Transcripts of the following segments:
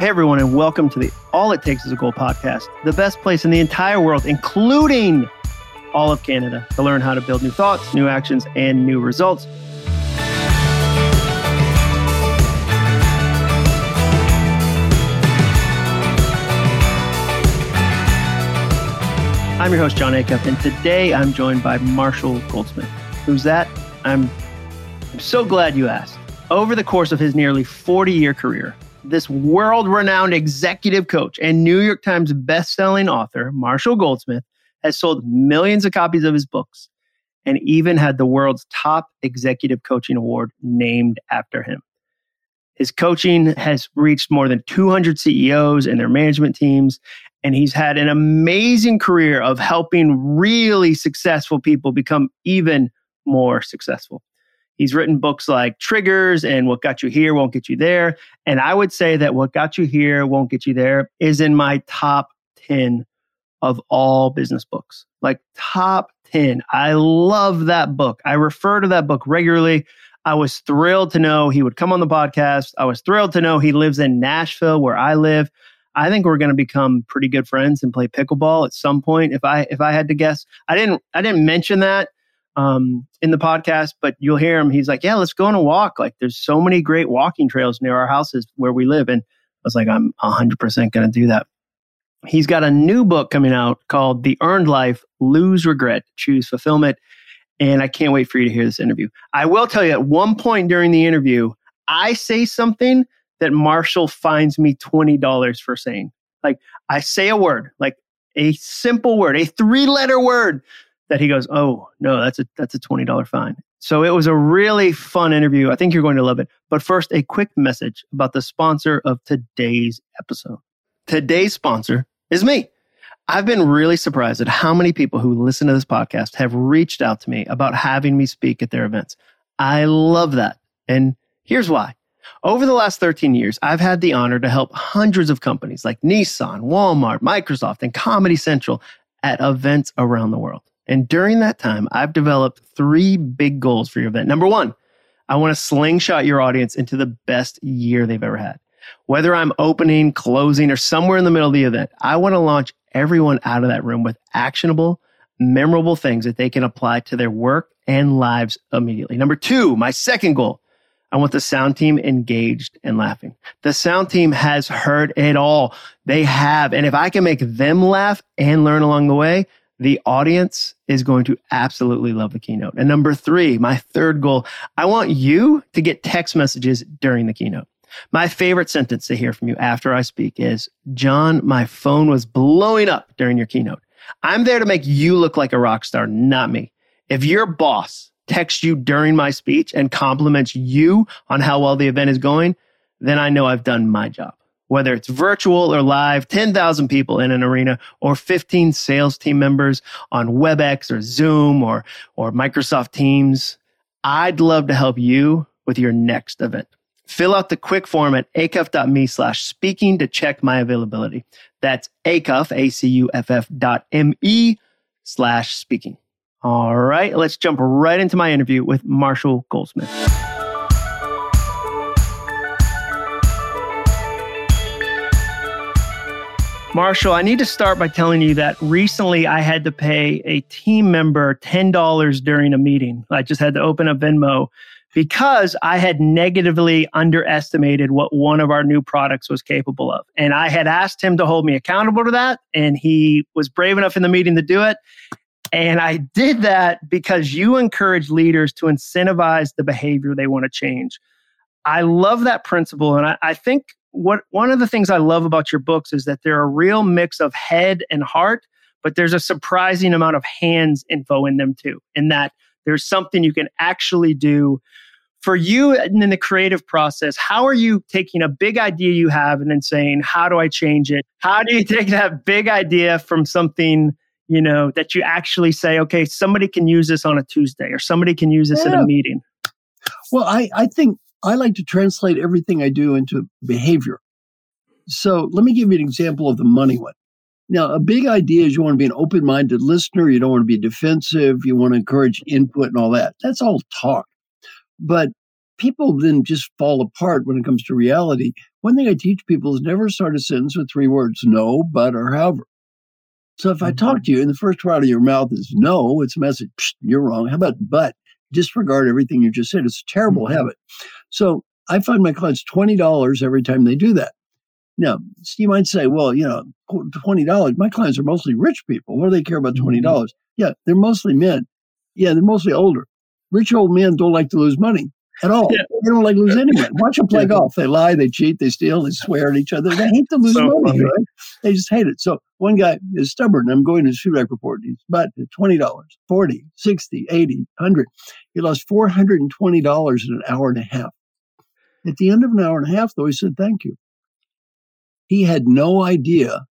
Hey, everyone, and welcome to the All It Takes is a Goal podcast, the best place in the entire world, including all of Canada, to learn how to build new thoughts, new actions, and new results. I'm your host, Jon Acuff, and today I'm joined by Marshall Goldsmith. Who's that? I'm, I'm so glad you asked. Over the course of his nearly 40 year career, this world renowned executive coach and New York Times best-selling author, Marshall Goldsmith, has sold millions of copies of his books and even had the world's top executive coaching award named after him. His coaching has reached more than 200 CEOs and their management teams, and he's had an amazing career of helping really successful people become even more successful. He's written books like Triggers and What Got You Here Won't Get You There. And I would say that What Got You Here Won't Get You There is in my top 10 of all business books. Like top 10. I love that book. I refer to that book regularly. I was thrilled to know he would come on the podcast. I was thrilled to know he lives in Nashville where I live. I think we're going to become pretty good friends and play pickleball at some point if I if I had to guess. I didn't I didn't mention that um, in the podcast, but you'll hear him. He's like, "Yeah, let's go on a walk. Like, there's so many great walking trails near our houses where we live." And I was like, "I'm 100 percent going to do that." He's got a new book coming out called "The Earned Life: Lose Regret, Choose Fulfillment," and I can't wait for you to hear this interview. I will tell you, at one point during the interview, I say something that Marshall finds me twenty dollars for saying. Like, I say a word, like a simple word, a three-letter word that he goes, "Oh no, that's a that's a twenty dollar fine." So it was a really fun interview. I think you're going to love it. But first, a quick message about the sponsor of today's episode. Today's sponsor is me. I've been really surprised at how many people who listen to this podcast have reached out to me about having me speak at their events. I love that. And here's why. Over the last 13 years, I've had the honor to help hundreds of companies like Nissan, Walmart, Microsoft, and Comedy Central at events around the world. And during that time, I've developed three big goals for your event. Number one, I want to slingshot your audience into the best year they've ever had. Whether I'm opening, closing, or somewhere in the middle of the event, I want to launch everyone out of that room with actionable, memorable things that they can apply to their work and lives immediately. Number two, my second goal, I want the sound team engaged and laughing. The sound team has heard it all. They have. And if I can make them laugh and learn along the way, the audience is going to absolutely love the keynote. And number three, my third goal, I want you to get text messages during the keynote. My favorite sentence to hear from you after I speak is, Jon, my phone was blowing up during your keynote. I'm there to make you look like a rock star, not me. If your boss texts you during my speech and compliments you on how well the event is going, then I know I've done my job whether it's virtual or live, 10,000 people in an arena or 15 sales team members on WebEx or Zoom or, or Microsoft Teams. I'd love to help you with your next event. Fill out the quick form at acuff.me slash speaking to check my availability. That's acuff, A-C-U-F-F dot M-E slash speaking. All right, let's jump right into my interview with Marshall Goldsmith. Marshall, I need to start by telling you that recently I had to pay a team member $10 during a meeting. I just had to open a Venmo because I had negatively underestimated what one of our new products was capable of. And I had asked him to hold me accountable to that. And he was brave enough in the meeting to do it. And I did that because you encourage leaders to incentivize the behavior they want to change. I love that principle. And I, I think what one of the things I love about your books is that they're a real mix of head and heart, but there's a surprising amount of hands info in them too. In that there's something you can actually do for you and in the creative process. How are you taking a big idea you have and then saying, "How do I change it?" How do you take that big idea from something? You know, that you actually say, okay, somebody can use this on a Tuesday or somebody can use this yeah. in a meeting. Well, I, I think I like to translate everything I do into behavior. So let me give you an example of the money one. Now, a big idea is you want to be an open minded listener. You don't want to be defensive. You want to encourage input and all that. That's all talk. But people then just fall apart when it comes to reality. One thing I teach people is never start a sentence with three words no, but, or however. So if I talk Mm-hmm. to you and the first word out of your mouth is no, it's a message, you're wrong. How about but? Disregard everything you just said. It's a terrible Mhm. habit. So I find my clients $20 every time they do that. Now, you might say, well, you know, $20, my clients are mostly rich people. What do they care about $20? dollars Yeah, they're mostly men. Yeah, they're mostly older. Rich old men don't like to lose money at all. Yeah. They don't like lose any money. Watch them play golf. They lie, they cheat, they steal, they swear at each other. They hate to lose So money, funny. right? They just hate it. So one guy is stubborn. I'm going to his feedback report. He's but $20, 40, 60, 80, 100. He lost $420 in an hour and a half. At the end of an hour and a half, though, he said, thank you. He had no idea.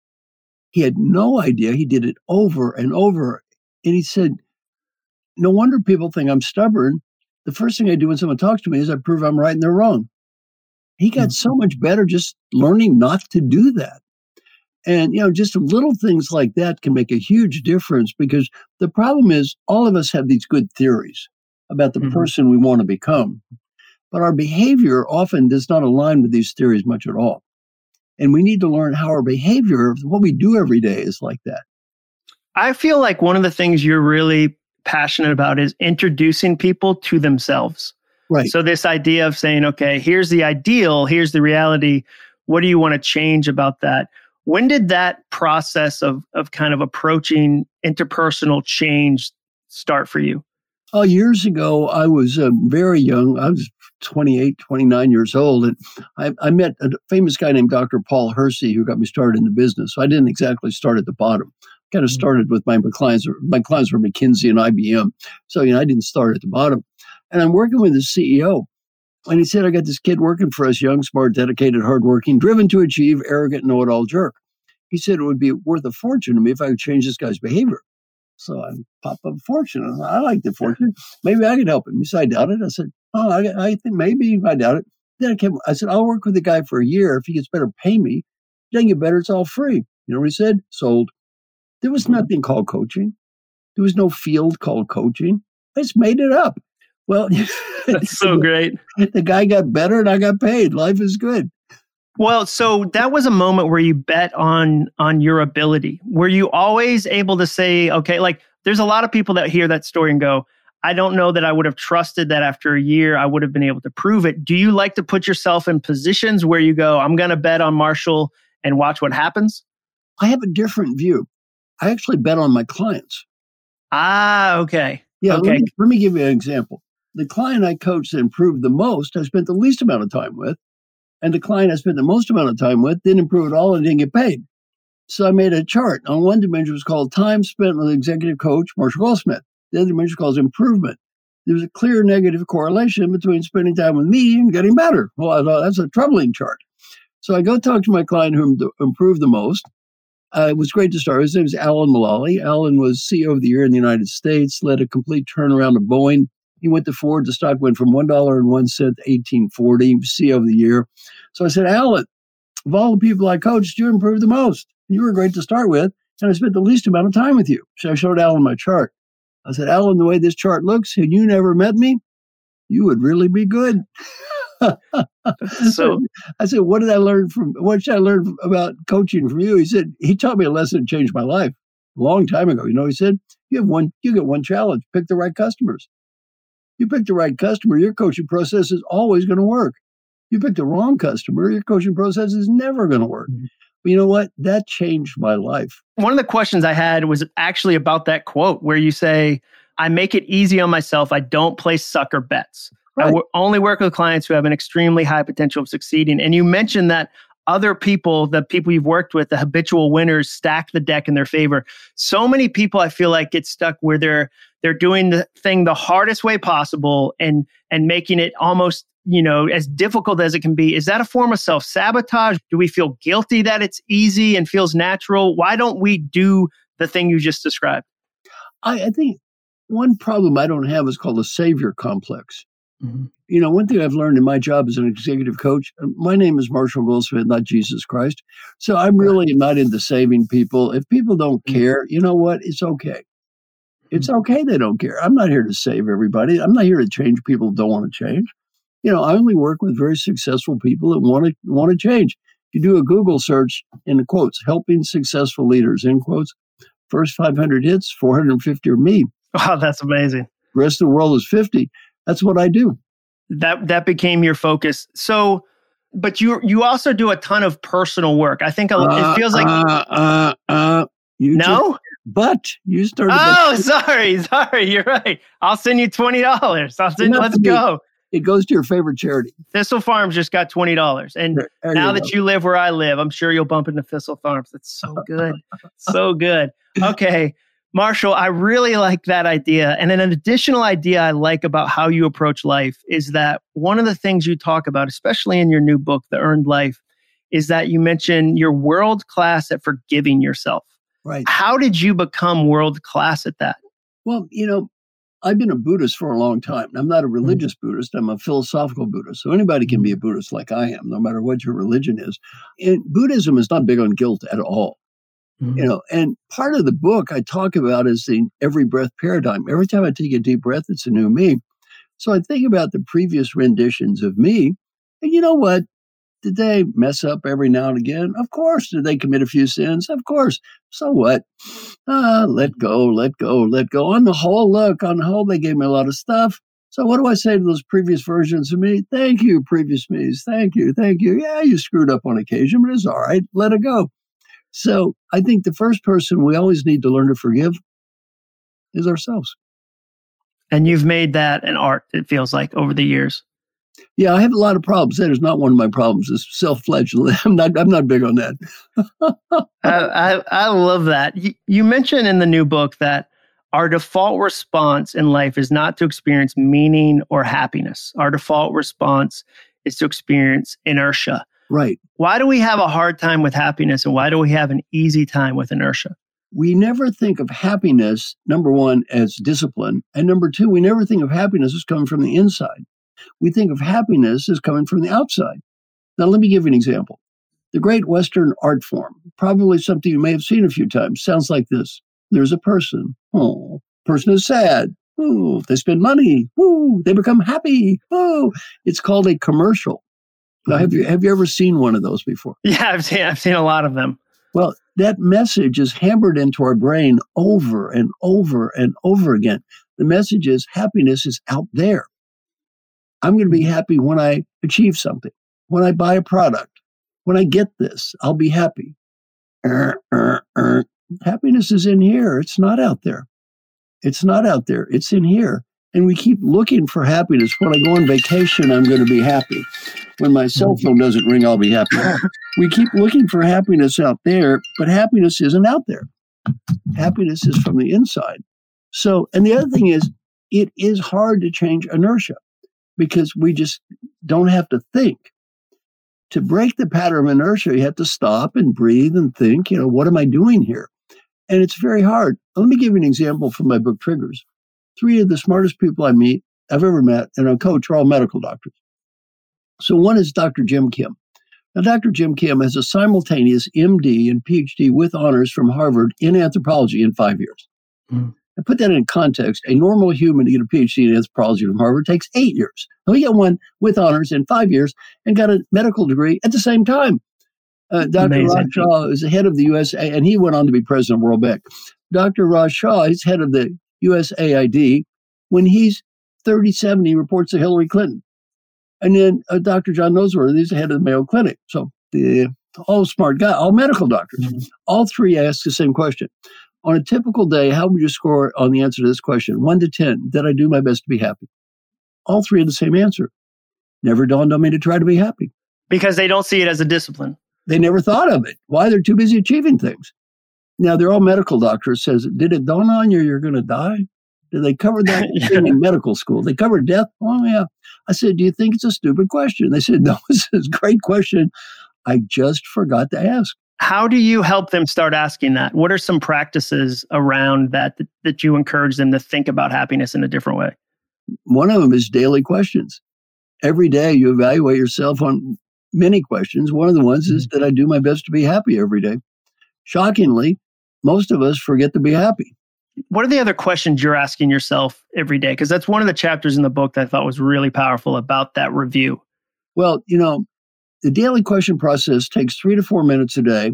He had no idea. He did it over and over. And he said, no wonder people think I'm stubborn. The first thing I do when someone talks to me is I prove I'm right and they're wrong. He got so much better just learning not to do that. And, you know, just little things like that can make a huge difference because the problem is all of us have these good theories about the Mhm. person we want to become. But our behavior often does not align with these theories much at all. And we need to learn how our behavior, what we do every day, is like that. I feel like one of the things you're really passionate about is introducing people to themselves. Right. So this idea of saying, okay, here's the ideal, here's the reality. What do you want to change about that? When did that process of of kind of approaching interpersonal change start for you? Oh, years ago, I was uh, very young. I was 28, 29 years old. And I, I met a famous guy named Dr. Paul Hersey who got me started in the business. So I didn't exactly start at the bottom. Kind of Mhm. started with my, clients. My clients were McKinsey and IBM. So, you know, I didn't start at the bottom. And I'm working with the CEO. And he said, I got this kid working for us, young, smart, dedicated, hardworking, driven to achieve, arrogant, know it all jerk. He said it would be worth a fortune to me if I could change this guy's behavior. So I pop up a fortune. I, thought, I like the fortune. Maybe I could help him. He said, I doubt it. I said, Oh, I, I think maybe I doubt it. Then I came, I said, I'll work with the guy for a year. If he gets better, pay me. Then get better, it's all free. You know what he said? Sold. There was nothing called coaching. There was no field called coaching. I just made it up. Well, That's so great. the guy got better and I got paid. Life is good. Well, so that was a moment where you bet on on your ability. Were you always able to say, okay, like there's a lot of people that hear that story and go, I don't know that I would have trusted that after a year I would have been able to prove it. Do you like to put yourself in positions where you go, I'm going to bet on Marshall and watch what happens? I have a different view. I actually bet on my clients. Ah, okay. Yeah, Okay. let, me, let me give you an example. The client I coached that improved the most, I spent the least amount of time with. And the client I spent the most amount of time with didn't improve at all and didn't get paid. So I made a chart. On one dimension was called time spent with executive coach Marshall Goldsmith. The other dimension was improvement. There was a clear negative correlation between spending time with me and getting better. Well, I thought that's a troubling chart. So I go talk to my client who improved the most. Uh, it was great to start. His name is Alan Mulally. Alan was CEO of the Year in the United States, led a complete turnaround of Boeing. He went to Ford. The stock went from $1.01 to 1840, CEO of the Year. So I said, Alan, of all the people I coached, you improved the most. You were great to start with, and I spent the least amount of time with you. So I showed Alan my chart. I said, Alan, the way this chart looks, had you never met me, you would really be good. So I said, "What did I learn from? What should I learn about coaching from you?" He said, "He taught me a lesson that changed my life a long time ago." You know, he said, "You have one. You get one challenge. Pick the right customers. You pick the right customer, your coaching process is always going to work. You pick the wrong customer, your coaching process is never going to work." Mhm. But you know what? That changed my life. one of the questions I had was actually about that quote where you say, I make it easy on myself. I don't place sucker bets. I only work with clients who have an extremely high potential of succeeding. And you mentioned that other people, the people you've worked with, the habitual winners, stack the deck in their favor. So many people I feel like get stuck where they're they're doing the thing the hardest way possible and and making it almost you know as difficult as it can be. Is that a form of self sabotage? Do we feel guilty that it's easy and feels natural? Why don't we do the thing you just described? I, I think one problem I don't have is called a savior complex. Mm-hmm. you know, one thing I've learned in my job as an executive coach, uh, my name is Marshall Goldsmith, not Jesus Christ. So I'm really not into saving people. If people don't Mhm. care, you know what? It's okay. It's okay they don't care. I'm not here to save everybody. I'm not here to change people who don't want to change. You know, I only work with very successful people that want to want to change. If you do a Google search in the quotes, helping successful leaders, in quotes, first 500 hits, 450 are me. Wow, that's amazing. The rest of the world is 50. That's what I do. That that became your focus. So, but you you also do a ton of personal work. I think uh, it feels like uh, uh, uh, you no. Just, but you started. Oh, sorry, sorry. You're right. I'll send you twenty dollars. I'll send. Let's go. It goes to your favorite charity. Thistle Farms just got twenty dollars, and there, now that you live where I live, I'm sure you'll bump into Thistle Farms. That's so good, so good. Okay, Marshall, I really like that idea. And then an additional idea I like about how you approach life is that one of the things you talk about, especially in your new book, The Earned Life, is that you mention you're world class at forgiving yourself. Right. How did you become world class at that? Well, you know, I've been a Buddhist for a long time. I'm not a mm-hmm. religious mm-hmm. Buddhist, I'm a philosophical Buddhist. So anybody can be a Buddhist like I am, no matter what your religion is. And Buddhism is not big on guilt at all. Mm-hmm. You know, and part of the book I talk about is the every breath paradigm. Every time I take a deep breath, it's a new me. So I think about the previous renditions of me. And you know what? Did they mess up every now and again? Of course. Did they commit a few sins? Of course. So what? Ah, let go, let go, let go. On the whole, look, on the whole, they gave me a lot of stuff. So what do I say to those previous versions of me? Thank you, previous me's. Thank you, thank you. Yeah, you screwed up on occasion, but it's all right. Let it go. So I think the first person we always need to learn to forgive is ourselves. And you've made that an art, it feels like, over the years. Yeah, I have a lot of problems. That is not one of my problems. Is self-flagellation. I'm not. I'm not big on that. I, I, I love that. You, you mentioned in the new book that our default response in life is not to experience meaning or happiness. Our default response is to experience inertia. Right. Why do we have a hard time with happiness, and why do we have an easy time with inertia? We never think of happiness, number one, as discipline. And number two, we never think of happiness as coming from the inside we think of happiness as coming from the outside. Now, let me give you an example. The great Western art form, probably something you may have seen a few times, sounds like this. There's a person. Oh, person is sad. Oh, they spend money. Oh, they become happy. Oh, it's called a commercial. Now, have you have you ever seen one of those before? Yeah, I've seen I've seen a lot of them. Well, that message is hammered into our brain over and over and over again. The message is happiness is out there. I'm going to be happy when I achieve something, when I buy a product, when I get this, I'll be happy. Er, er, er. Happiness is in here. It's not out there. It's not out there. It's in here. And we keep looking for happiness. When I go on vacation, I'm going to be happy. When my cell mm-hmm. phone doesn't ring, I'll be happy. We keep looking for happiness out there, but happiness isn't out there. Happiness is from the inside. So, and the other thing is, it is hard to change inertia because we just don't have to think. To break the pattern of inertia, you have to stop and breathe and think, you know, what am I doing here? And it's very hard. Let me give you an example from my book, Triggers. Three of the smartest people I meet, I've ever met, and a coach are all medical doctors. So one is Dr. Jim Kim. Now, Dr. Jim Kim has a simultaneous MD and PhD with honors from Harvard in anthropology in five years. Mm. And put that in context, a normal human to get a PhD in anthropology from Harvard takes eight years. Now he got one with honors in five years and got a medical degree at the same time. Uh, Dr. Raj Shah is the head of the USA, and he went on to be president of World Bank. Dr. Raj Shah is head of the USAID. When he's 37, he reports to Hillary Clinton. And then uh, Dr. John Noseworthy is the head of the Mayo Clinic. So the all smart guy, all medical doctors. Mm-hmm. All three ask the same question on a typical day, how would you score on the answer to this question? One to 10. Did I do my best to be happy? All three had the same answer. Never dawned on me to try to be happy. Because they don't see it as a discipline. They never thought of it. Why? They're too busy achieving things. Now, they're all medical doctors. Says, did it dawn on you you're going to die? Did they cover that yeah. in medical school? They covered death? Oh, yeah. I said, do you think it's a stupid question? They said, no, this is a great question. I just forgot to ask. How do you help them start asking that? What are some practices around that, that that you encourage them to think about happiness in a different way? One of them is daily questions. Every day you evaluate yourself on many questions. One of the ones is that mm-hmm. I do my best to be happy every day. Shockingly, most of us forget to be happy. what are the other questions you're asking yourself every day? Because that's one of the chapters in the book that I thought was really powerful about that review. Well, you know, the daily question process takes three to four minutes a day.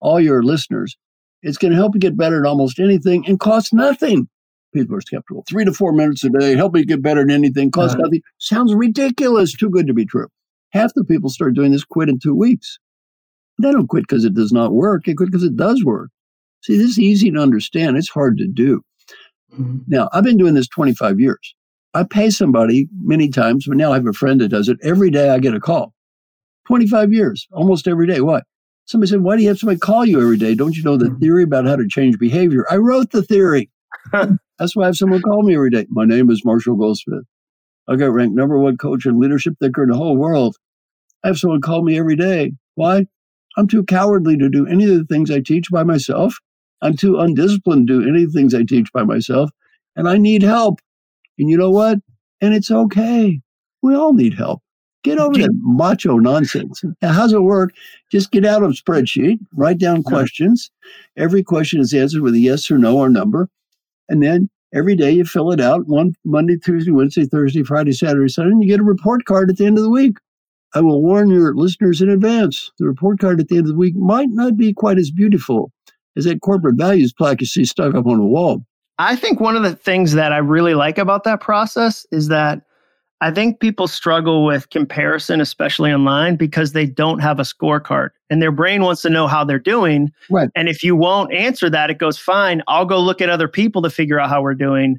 All your listeners, it's going to help you get better at almost anything and costs nothing. People are skeptical. Three to four minutes a day, help you get better at anything, costs uh-huh. nothing. Sounds ridiculous. Too good to be true. Half the people start doing this quit in two weeks. They don't quit because it does not work. They quit because it does work. See, this is easy to understand. It's hard to do. Mm-hmm. Now, I've been doing this 25 years. I pay somebody many times, but now I have a friend that does it. Every day I get a call. 25 years, almost every day. What? Somebody said, Why do you have somebody call you every day? Don't you know the mm-hmm. theory about how to change behavior? I wrote the theory. That's why I have someone call me every day. My name is Marshall Goldsmith. I got ranked number one coach and leadership thinker in the whole world. I have someone call me every day. Why? I'm too cowardly to do any of the things I teach by myself. I'm too undisciplined to do any of the things I teach by myself. And I need help. And you know what? And it's okay. We all need help. Get over that macho nonsense. Now, how's it work? Just get out of spreadsheet, write down questions. Every question is answered with a yes or no or number. And then every day you fill it out one Monday, Tuesday, Wednesday, Thursday, Friday, Saturday, Sunday, and you get a report card at the end of the week. I will warn your listeners in advance. The report card at the end of the week might not be quite as beautiful as that corporate values plaque you see stuck up on the wall. I think one of the things that I really like about that process is that I think people struggle with comparison, especially online, because they don't have a scorecard and their brain wants to know how they're doing. Right. And if you won't answer that, it goes, fine, I'll go look at other people to figure out how we're doing.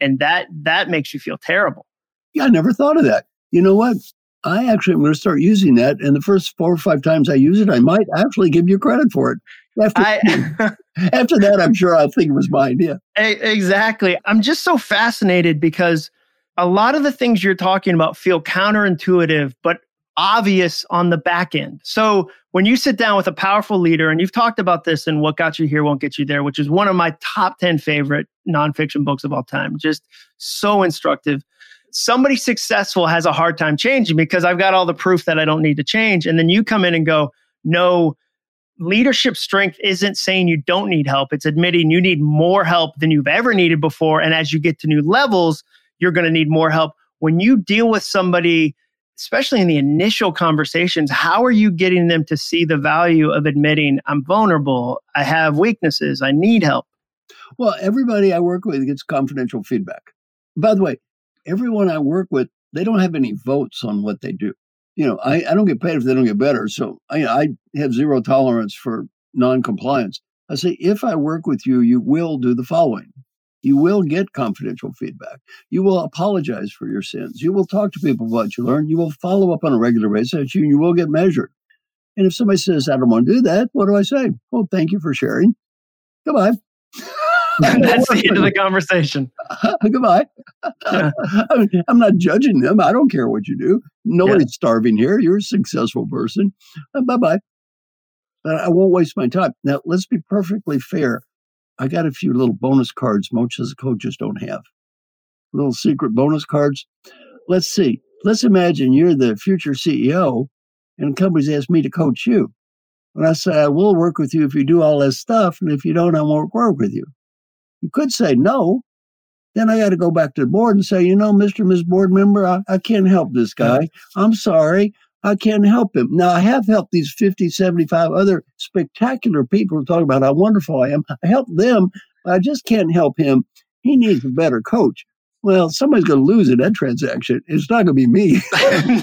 And that that makes you feel terrible. Yeah, I never thought of that. You know what? I actually am going to start using that. And the first four or five times I use it, I might actually give you credit for it. After, I, after that, I'm sure I'll think it was my idea. Exactly. I'm just so fascinated because a lot of the things you're talking about feel counterintuitive, but obvious on the back end. So when you sit down with a powerful leader, and you've talked about this and What Got You Here Won't Get You There, which is one of my top 10 favorite nonfiction books of all time, just so instructive. Somebody successful has a hard time changing because I've got all the proof that I don't need to change. And then you come in and go, no, leadership strength isn't saying you don't need help. It's admitting you need more help than you've ever needed before. And as you get to new levels, you're going to need more help. When you deal with somebody, especially in the initial conversations, how are you getting them to see the value of admitting I'm vulnerable, I have weaknesses, I need help? Well, everybody I work with gets confidential feedback. By the way, everyone I work with, they don't have any votes on what they do. You know, I, I don't get paid if they don't get better. So I, I have zero tolerance for non-compliance. I say, if I work with you, you will do the following. You will get confidential feedback. You will apologize for your sins. You will talk to people about what you learned. You will follow up on a regular basis. You, you will get measured. And if somebody says, I don't want to do that, what do I say? Well, thank you for sharing. Goodbye. That's the end of the conversation. Goodbye. I am not judging them. I don't care what you do. Nobody's yeah. starving here. You're a successful person. Uh, bye bye. I won't waste my time. Now, let's be perfectly fair. I got a few little bonus cards most of the coaches don't have. Little secret bonus cards. Let's see. Let's imagine you're the future CEO and companies ask me to coach you. And I say, I will work with you if you do all this stuff. And if you don't, I won't work with you. You could say no. Then I got to go back to the board and say, you know, Mr. Ms. Board member, I, I can't help this guy. I'm sorry. I can't help him. Now, I have helped these 50, 75 other spectacular people talk about how wonderful I am. I help them. I just can't help him. He needs a better coach. Well, somebody's going to lose in that transaction. It's not going to be me.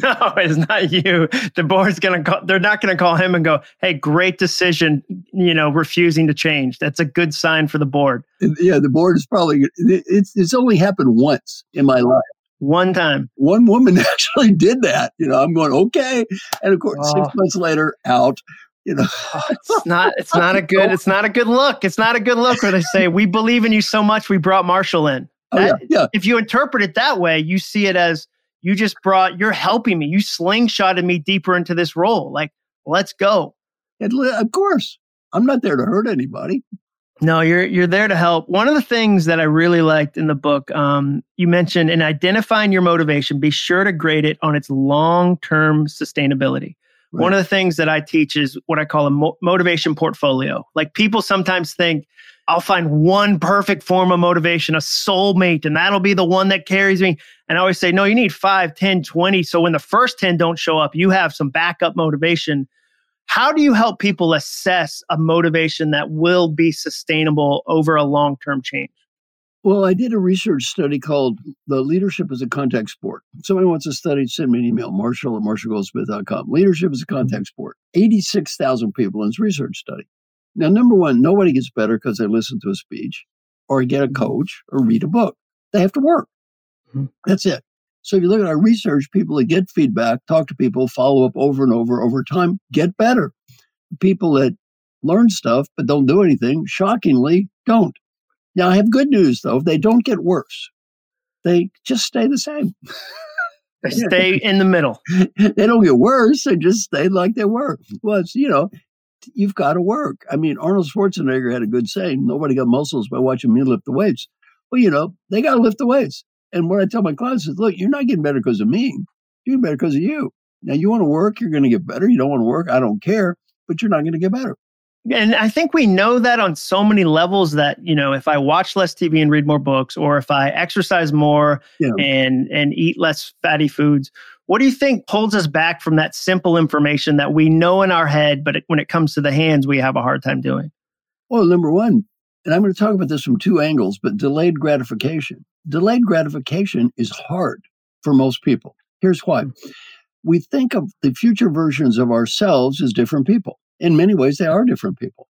no, it's not you. The board's going to call, they're not going to call him and go, hey, great decision, you know, refusing to change. That's a good sign for the board. Yeah, the board is probably, it's, it's only happened once in my life. One time. One woman actually did that. You know, I'm going, okay. And of course, oh. six months later, out. You know, oh, it's not it's not a good it's not a good look. It's not a good look where they say, We believe in you so much we brought Marshall in. Oh, that, yeah, yeah. If you interpret it that way, you see it as you just brought you're helping me. You slingshotted me deeper into this role. Like, let's go. And of course. I'm not there to hurt anybody. No, you're you're there to help. One of the things that I really liked in the book, um, you mentioned in identifying your motivation, be sure to grade it on its long term sustainability. Right. One of the things that I teach is what I call a mo- motivation portfolio. Like people sometimes think, I'll find one perfect form of motivation, a soulmate, and that'll be the one that carries me. And I always say, no, you need five, 10, 20. So when the first 10 don't show up, you have some backup motivation. How do you help people assess a motivation that will be sustainable over a long term change? Well, I did a research study called The Leadership is a Contact Sport. If somebody wants to study, send me an email, marshall at marshallgoldsmith.com. Leadership is a contact sport. 86,000 people in this research study. Now, number one, nobody gets better because they listen to a speech or get a coach or read a book. They have to work. Mm-hmm. That's it. So if you look at our research, people that get feedback, talk to people, follow up over and over over time, get better. People that learn stuff but don't do anything, shockingly, don't. Now, I have good news though. They don't get worse. They just stay the same. they stay in the middle. they don't get worse. They just stay like they were. Well, it's, you know, you've got to work. I mean, Arnold Schwarzenegger had a good saying nobody got muscles by watching me lift the weights. Well, you know, they got to lift the weights. And what I tell my clients is, look, you're not getting better because of me. You're better because of you. Now, you want to work, you're going to get better. You don't want to work, I don't care, but you're not going to get better. And I think we know that on so many levels that, you know, if I watch less TV and read more books, or if I exercise more yeah. and and eat less fatty foods, what do you think holds us back from that simple information that we know in our head, but when it comes to the hands, we have a hard time doing? Well, number one, and I'm going to talk about this from two angles, but delayed gratification. Delayed gratification is hard for most people. Here's why. Hmm. We think of the future versions of ourselves as different people in many ways, they are different people.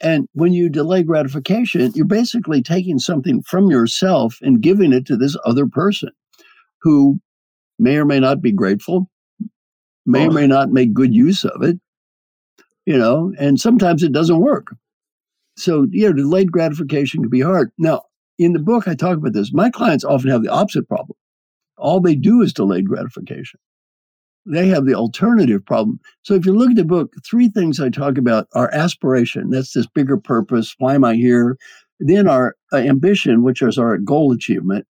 And when you delay gratification, you're basically taking something from yourself and giving it to this other person who may or may not be grateful, may oh. or may not make good use of it, you know, and sometimes it doesn't work. So, you know, delayed gratification can be hard. Now, in the book, I talk about this. My clients often have the opposite problem. All they do is delayed gratification they have the alternative problem. So if you look at the book, three things I talk about are aspiration. That's this bigger purpose. Why am I here? Then our uh, ambition, which is our goal achievement,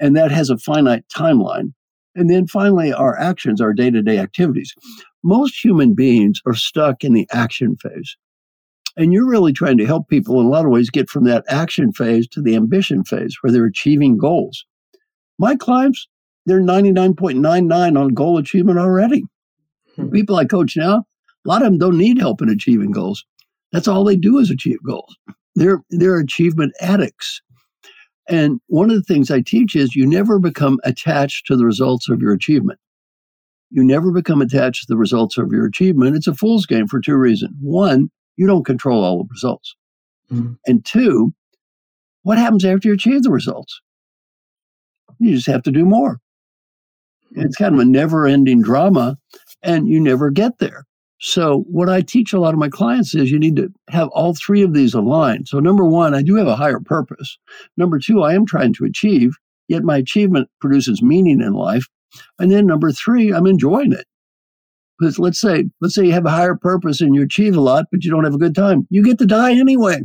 and that has a finite timeline. And then finally, our actions, our day to day activities. Most human beings are stuck in the action phase. And you're really trying to help people in a lot of ways get from that action phase to the ambition phase where they're achieving goals. My clients, they're 99.99 on goal achievement already. Hmm. People I coach now, a lot of them don't need help in achieving goals. That's all they do is achieve goals. They're they're achievement addicts. And one of the things I teach is you never become attached to the results of your achievement. You never become attached to the results of your achievement. It's a fool's game for two reasons. One, you don't control all the results. Mm-hmm. And two, what happens after you achieve the results? You just have to do more. It's kind of a never ending drama, and you never get there. So, what I teach a lot of my clients is you need to have all three of these aligned. So, number one, I do have a higher purpose. Number two, I am trying to achieve, yet my achievement produces meaning in life. And then number three, I'm enjoying it. Because let's say, let's say you have a higher purpose and you achieve a lot, but you don't have a good time. You get to die anyway.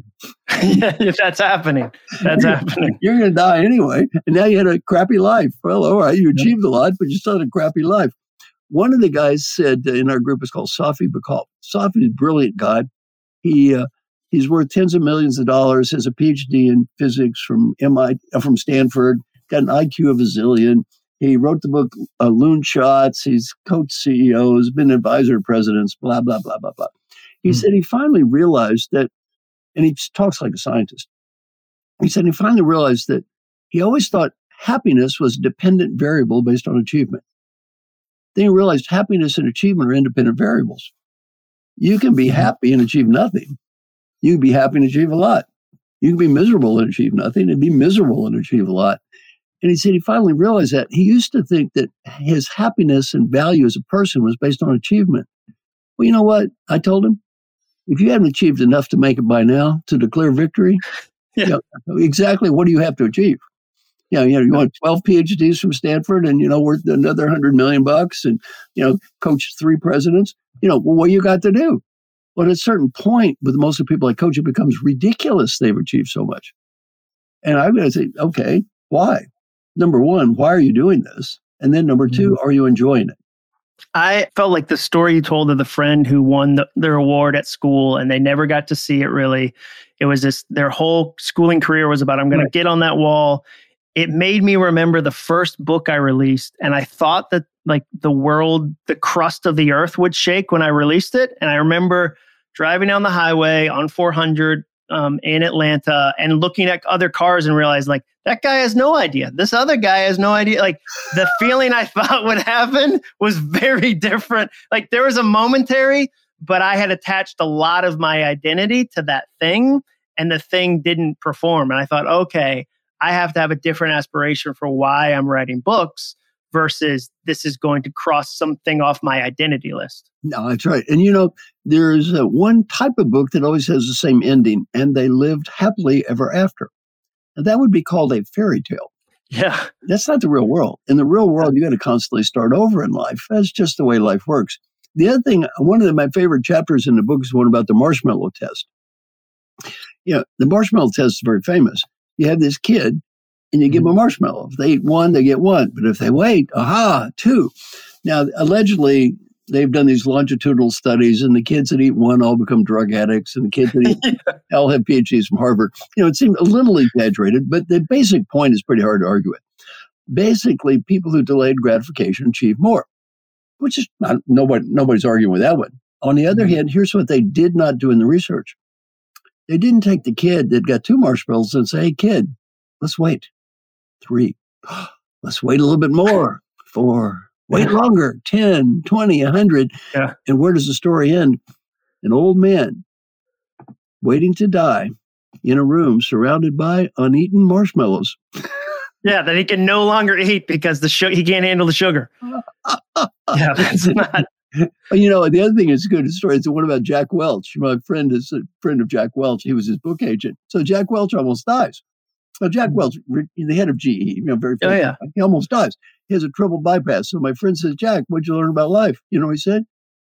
if that's happening, that's you're, happening. You're going to die anyway. And now you had a crappy life. Well, all right, you achieved a lot, but you still had a crappy life. One of the guys said in our group is called Safi Bahcall. Safi is a brilliant guy. He, uh, he's worth tens of millions of dollars, has a PhD in physics from MIT, uh, from Stanford, got an IQ of a zillion he wrote the book uh, Loonshots. He's coached CEOs, been advisor to presidents, blah, blah, blah, blah, blah. He mm-hmm. said he finally realized that, and he talks like a scientist. He said he finally realized that he always thought happiness was a dependent variable based on achievement. Then he realized happiness and achievement are independent variables. You can be hmm. happy and achieve nothing. You can be happy and achieve a lot. You can be miserable and achieve nothing and be miserable and achieve a lot. And he said he finally realized that he used to think that his happiness and value as a person was based on achievement. Well, you know what? I told him, if you haven't achieved enough to make it by now to declare victory, yeah. you know, exactly what do you have to achieve? You know, you know, you want 12 PhDs from Stanford and, you know, worth another 100 million bucks and, you know, coach three presidents. You know, well, what you got to do? But at a certain point, with most of the people I coach, it becomes ridiculous they've achieved so much. And I'm going to say, okay, why? number one, why are you doing this? And then number 2 mm-hmm. are you enjoying it? I felt like the story you told of the friend who won the, their award at school and they never got to see it really. It was this, their whole schooling career was about, I'm going right. to get on that wall. It made me remember the first book I released. And I thought that like the world, the crust of the earth would shake when I released it. And I remember driving down the highway on 400 um, in Atlanta and looking at other cars and realizing like that guy has no idea. This other guy has no idea. Like the feeling I thought would happen was very different. Like there was a momentary, but I had attached a lot of my identity to that thing and the thing didn't perform. And I thought, okay, I have to have a different aspiration for why I'm writing books versus this is going to cross something off my identity list. No, that's right. And you know, there's uh, one type of book that always has the same ending, and they lived happily ever after. And that would be called a fairy tale. Yeah. That's not the real world. In the real world, you got to constantly start over in life. That's just the way life works. The other thing, one of the, my favorite chapters in the book is one about the marshmallow test. You know, the marshmallow test is very famous. You have this kid and you give them a mm-hmm. marshmallow. If they eat one, they get one. But if they wait, aha, two. Now, allegedly, they've done these longitudinal studies, and the kids that eat one all become drug addicts, and the kids that eat all have PhDs from Harvard. You know, it seemed a little exaggerated, but the basic point is pretty hard to argue with. Basically, people who delayed gratification achieve more, which is not, nobody, nobody's arguing with that one. On the other mm-hmm. hand, here's what they did not do in the research. They didn't take the kid that got two marshmallows and say, hey, kid, let's wait three. Let's wait a little bit more. Four. Wait longer. 10, 20, 100. Yeah. And where does the story end? An old man waiting to die in a room surrounded by uneaten marshmallows. Yeah, that he can no longer eat because the su- he can't handle the sugar. yeah, that's not. You know, the other thing is good story. It's one about Jack Welch. My friend is a friend of Jack Welch. He was his book agent. So Jack Welch almost dies. So Jack mm-hmm. Welch, the head of GE, you know, very famous. Oh, yeah. He almost dies. He has a triple bypass. So my friend says, Jack, what'd you learn about life? You know, he said,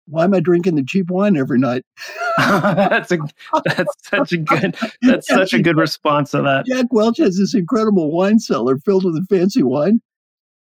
why am I drinking the cheap wine every night? that's a that's such a good that's such a good response to that. Jack Welch has this incredible wine cellar filled with fancy wine,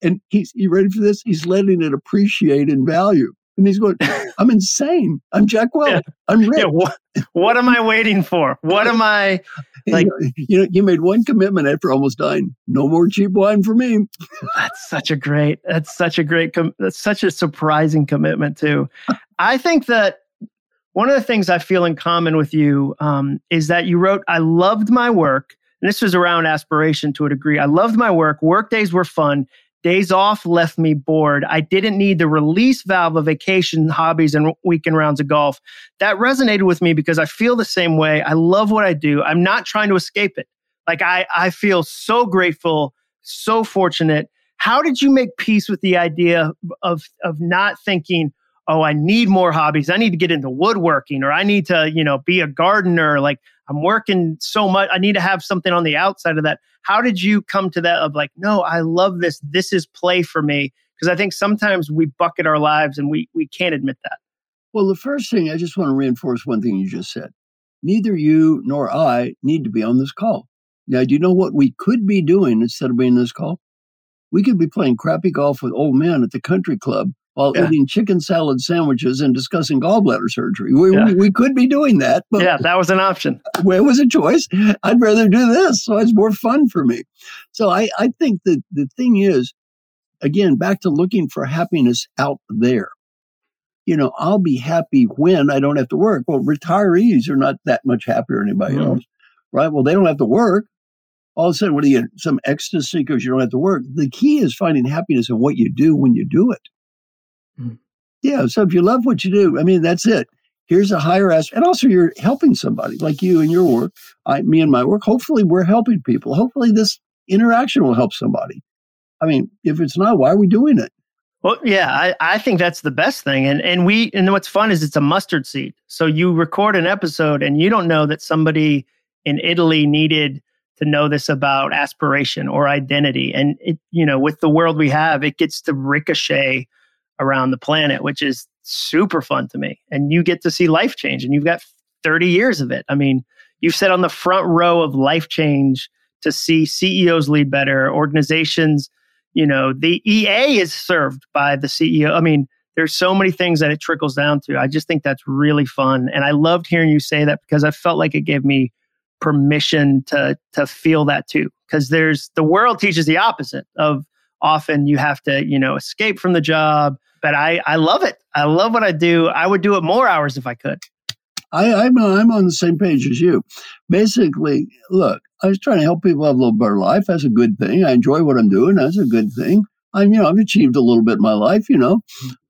and he's you ready for this? He's letting it appreciate in value. And he's going, I'm insane. I'm Jack Welch. Yeah. I'm rich. Yeah, what, what, am I waiting for? What am I like? You know, you made one commitment after almost dying. No more cheap wine for me. that's such a great, that's such a great, com- that's such a surprising commitment too. I think that one of the things I feel in common with you um, is that you wrote, I loved my work. And this was around aspiration to a degree. I loved my work. Work days were fun. Days off left me bored. I didn't need the release valve of vacation, hobbies, and weekend rounds of golf. That resonated with me because I feel the same way. I love what I do. I'm not trying to escape it. Like I, I feel so grateful, so fortunate. How did you make peace with the idea of, of not thinking, oh, I need more hobbies. I need to get into woodworking or I need to, you know, be a gardener. Like I'm working so much. I need to have something on the outside of that. How did you come to that of like, no, I love this. This is play for me? Because I think sometimes we bucket our lives and we we can't admit that. Well, the first thing I just want to reinforce one thing you just said. Neither you nor I need to be on this call. Now, do you know what we could be doing instead of being this call? We could be playing crappy golf with old men at the country club while yeah. eating chicken salad sandwiches and discussing gallbladder surgery. We, yeah. we, we, could be doing that. But yeah, that was an option. Well, it was a choice. I'd rather do this. So it's more fun for me. So I, I think that the thing is, again, back to looking for happiness out there. You know, I'll be happy when I don't have to work. Well, retirees are not that much happier than anybody mm-hmm. else, right? Well, they don't have to work. All of a sudden, what do you? Some ecstasy because you don't have to work. The key is finding happiness in what you do when you do it. Mm. Yeah. So if you love what you do, I mean, that's it. Here's a higher aspect. And also, you're helping somebody like you in your work, I, me and my work. Hopefully, we're helping people. Hopefully, this interaction will help somebody. I mean, if it's not, why are we doing it? Well, yeah, I, I think that's the best thing. And and we and what's fun is it's a mustard seed. So you record an episode and you don't know that somebody in Italy needed to know this about aspiration or identity. And it, you know, with the world we have, it gets to ricochet around the planet, which is super fun to me. And you get to see life change, and you've got 30 years of it. I mean, you've sat on the front row of life change to see CEOs lead better, organizations. You know, the EA is served by the CEO. I mean, there's so many things that it trickles down to. I just think that's really fun. And I loved hearing you say that because I felt like it gave me permission to to feel that too. Because there's the world teaches the opposite of often you have to, you know, escape from the job. But I I love it. I love what I do. I would do it more hours if I could. I, I'm I'm on the same page as you. Basically, look, I was trying to help people have a little better life. That's a good thing. I enjoy what I'm doing. That's a good thing. I'm, you know, I've achieved a little bit in my life. You know,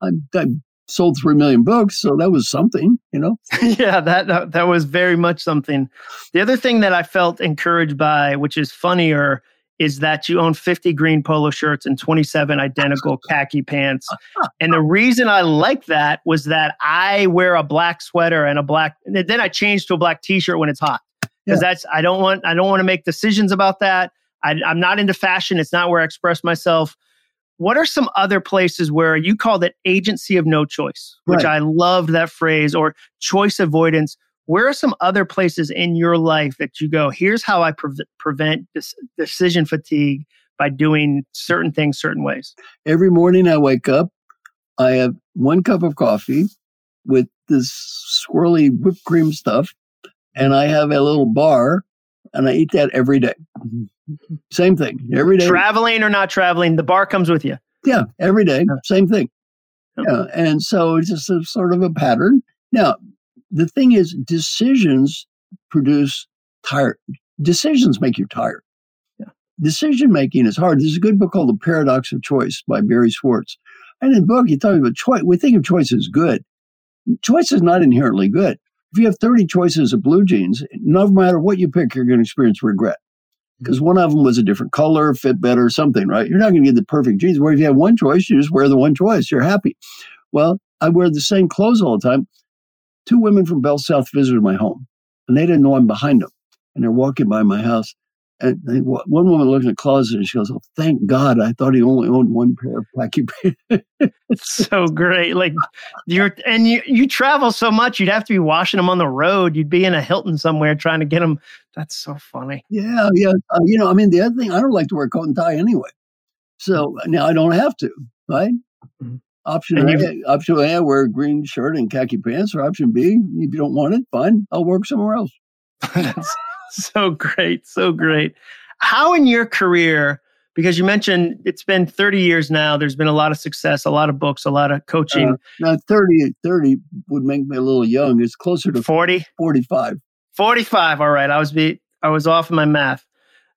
I, I sold three million books, so that was something. You know. yeah, that, that that was very much something. The other thing that I felt encouraged by, which is funnier, is that you own 50 green polo shirts and 27 identical khaki pants. And the reason I like that was that I wear a black sweater and a black, and then I change to a black t-shirt when it's hot. Because yeah. that's I don't want I don't want to make decisions about that. I, I'm not into fashion. It's not where I express myself. What are some other places where you called it agency of no choice, which right. I loved that phrase, or choice avoidance? Where are some other places in your life that you go, here's how I pre- prevent this decision fatigue by doing certain things certain ways? Every morning I wake up, I have one cup of coffee with this swirly whipped cream stuff, and I have a little bar, and I eat that every day. Same thing every day. Traveling or not traveling, the bar comes with you. Yeah, every day, same thing. Yeah, and so it's just a sort of a pattern. Now, the thing is, decisions produce tired. Decisions make you tired. Yeah. Decision making is hard. There's a good book called The Paradox of Choice by Barry Schwartz. And in the book, he talks about choice. We think of choice as good. Choice is not inherently good. If you have 30 choices of blue jeans, no matter what you pick, you're going to experience regret mm-hmm. because one of them was a different color, fit better, something, right? You're not going to get the perfect jeans. Where if you have one choice, you just wear the one choice. You're happy. Well, I wear the same clothes all the time. Two women from Bell South visited my home, and they didn't know I'm behind them. And they're walking by my house, and they, one woman looked in the closet and she goes, "Oh, thank God! I thought he only owned one pair of khaki pants." it's so great. Like you're, and you you travel so much, you'd have to be washing them on the road. You'd be in a Hilton somewhere trying to get them. That's so funny. Yeah, yeah. Uh, you know, I mean, the other thing, I don't like to wear a coat and tie anyway. So now I don't have to, right? Mm-hmm. Option A, option A, I wear a green shirt and khaki pants, or option B, if you don't want it, fine, I'll work somewhere else. That's so great, so great. How in your career, because you mentioned it's been 30 years now, there's been a lot of success, a lot of books, a lot of coaching. Uh, now 30, 30 would make me a little young. It's closer to 40, 45. 45. All right. I was be I was off in my math.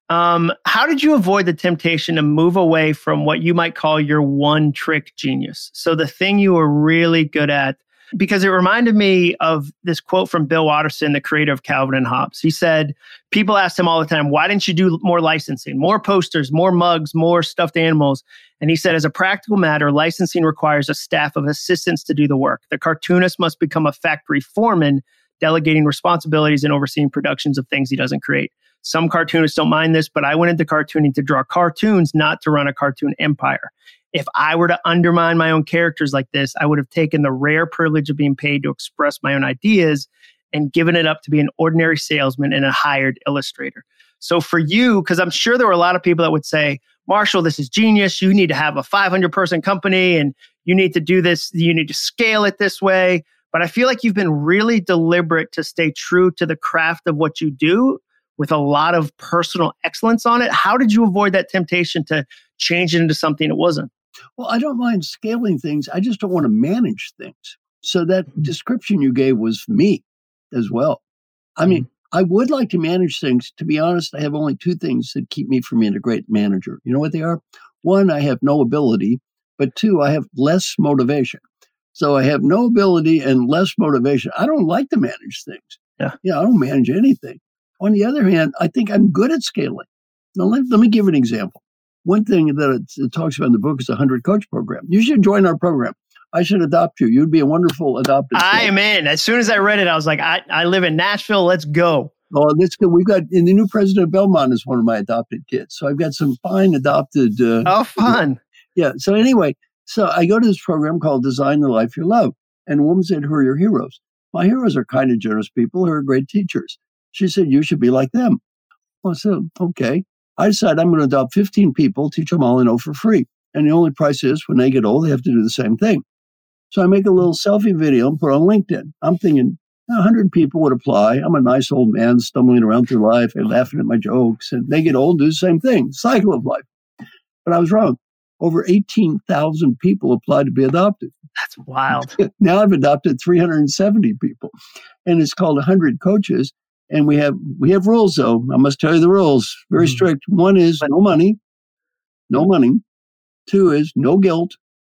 Um, how did you avoid the temptation to move away from what you might call your one trick genius? So the thing you were really good at, because it reminded me of this quote from Bill Watterson, the creator of Calvin and Hobbes. He said, People ask him all the time, why didn't you do more licensing, more posters, more mugs, more stuffed animals? And he said, as a practical matter, licensing requires a staff of assistants to do the work. The cartoonist must become a factory foreman, delegating responsibilities and overseeing productions of things he doesn't create. Some cartoonists don't mind this, but I went into cartooning to draw cartoons, not to run a cartoon empire. If I were to undermine my own characters like this, I would have taken the rare privilege of being paid to express my own ideas and given it up to be an ordinary salesman and a hired illustrator. So for you, because I'm sure there were a lot of people that would say, Marshall, this is genius. You need to have a 500 person company and you need to do this. You need to scale it this way. But I feel like you've been really deliberate to stay true to the craft of what you do with a lot of personal excellence on it. How did you avoid that temptation to change it into something it wasn't? Well, I don't mind scaling things. I just don't want to manage things. So that mm-hmm. description you gave was me as well. I mean, mm-hmm. I would like to manage things. To be honest, I have only two things that keep me from being a great manager. You know what they are? One, I have no ability, but two, I have less motivation. So I have no ability and less motivation. I don't like to manage things. Yeah. Yeah, I don't manage anything. On the other hand, I think I'm good at scaling. Now, let, let me give an example. One thing that it, it talks about in the book is a 100 coach program. You should join our program. I should adopt you. You'd be a wonderful adopted. I am in. As soon as I read it, I was like, I, I live in Nashville. Let's go. Oh, that's good. We've got, and the new president of Belmont is one of my adopted kids. So I've got some fine adopted. Uh, oh, fun. Yeah. So anyway, so I go to this program called Design the Life You Love. And a woman said, Who are your heroes? My heroes are kind and generous people who are great teachers. She said, You should be like them. I said, Okay. I decided I'm going to adopt 15 people, teach them all I know oh, for free. And the only price is when they get old, they have to do the same thing. So I make a little selfie video and put on LinkedIn. I'm thinking 100 people would apply. I'm a nice old man stumbling around through life and laughing at my jokes. And they get old, do the same thing, cycle of life. But I was wrong. Over 18,000 people applied to be adopted. That's wild. now I've adopted 370 people. And it's called 100 Coaches. And we have we have rules though. I must tell you the rules. Very mm-hmm. strict. One is no money. No money. Two is no guilt.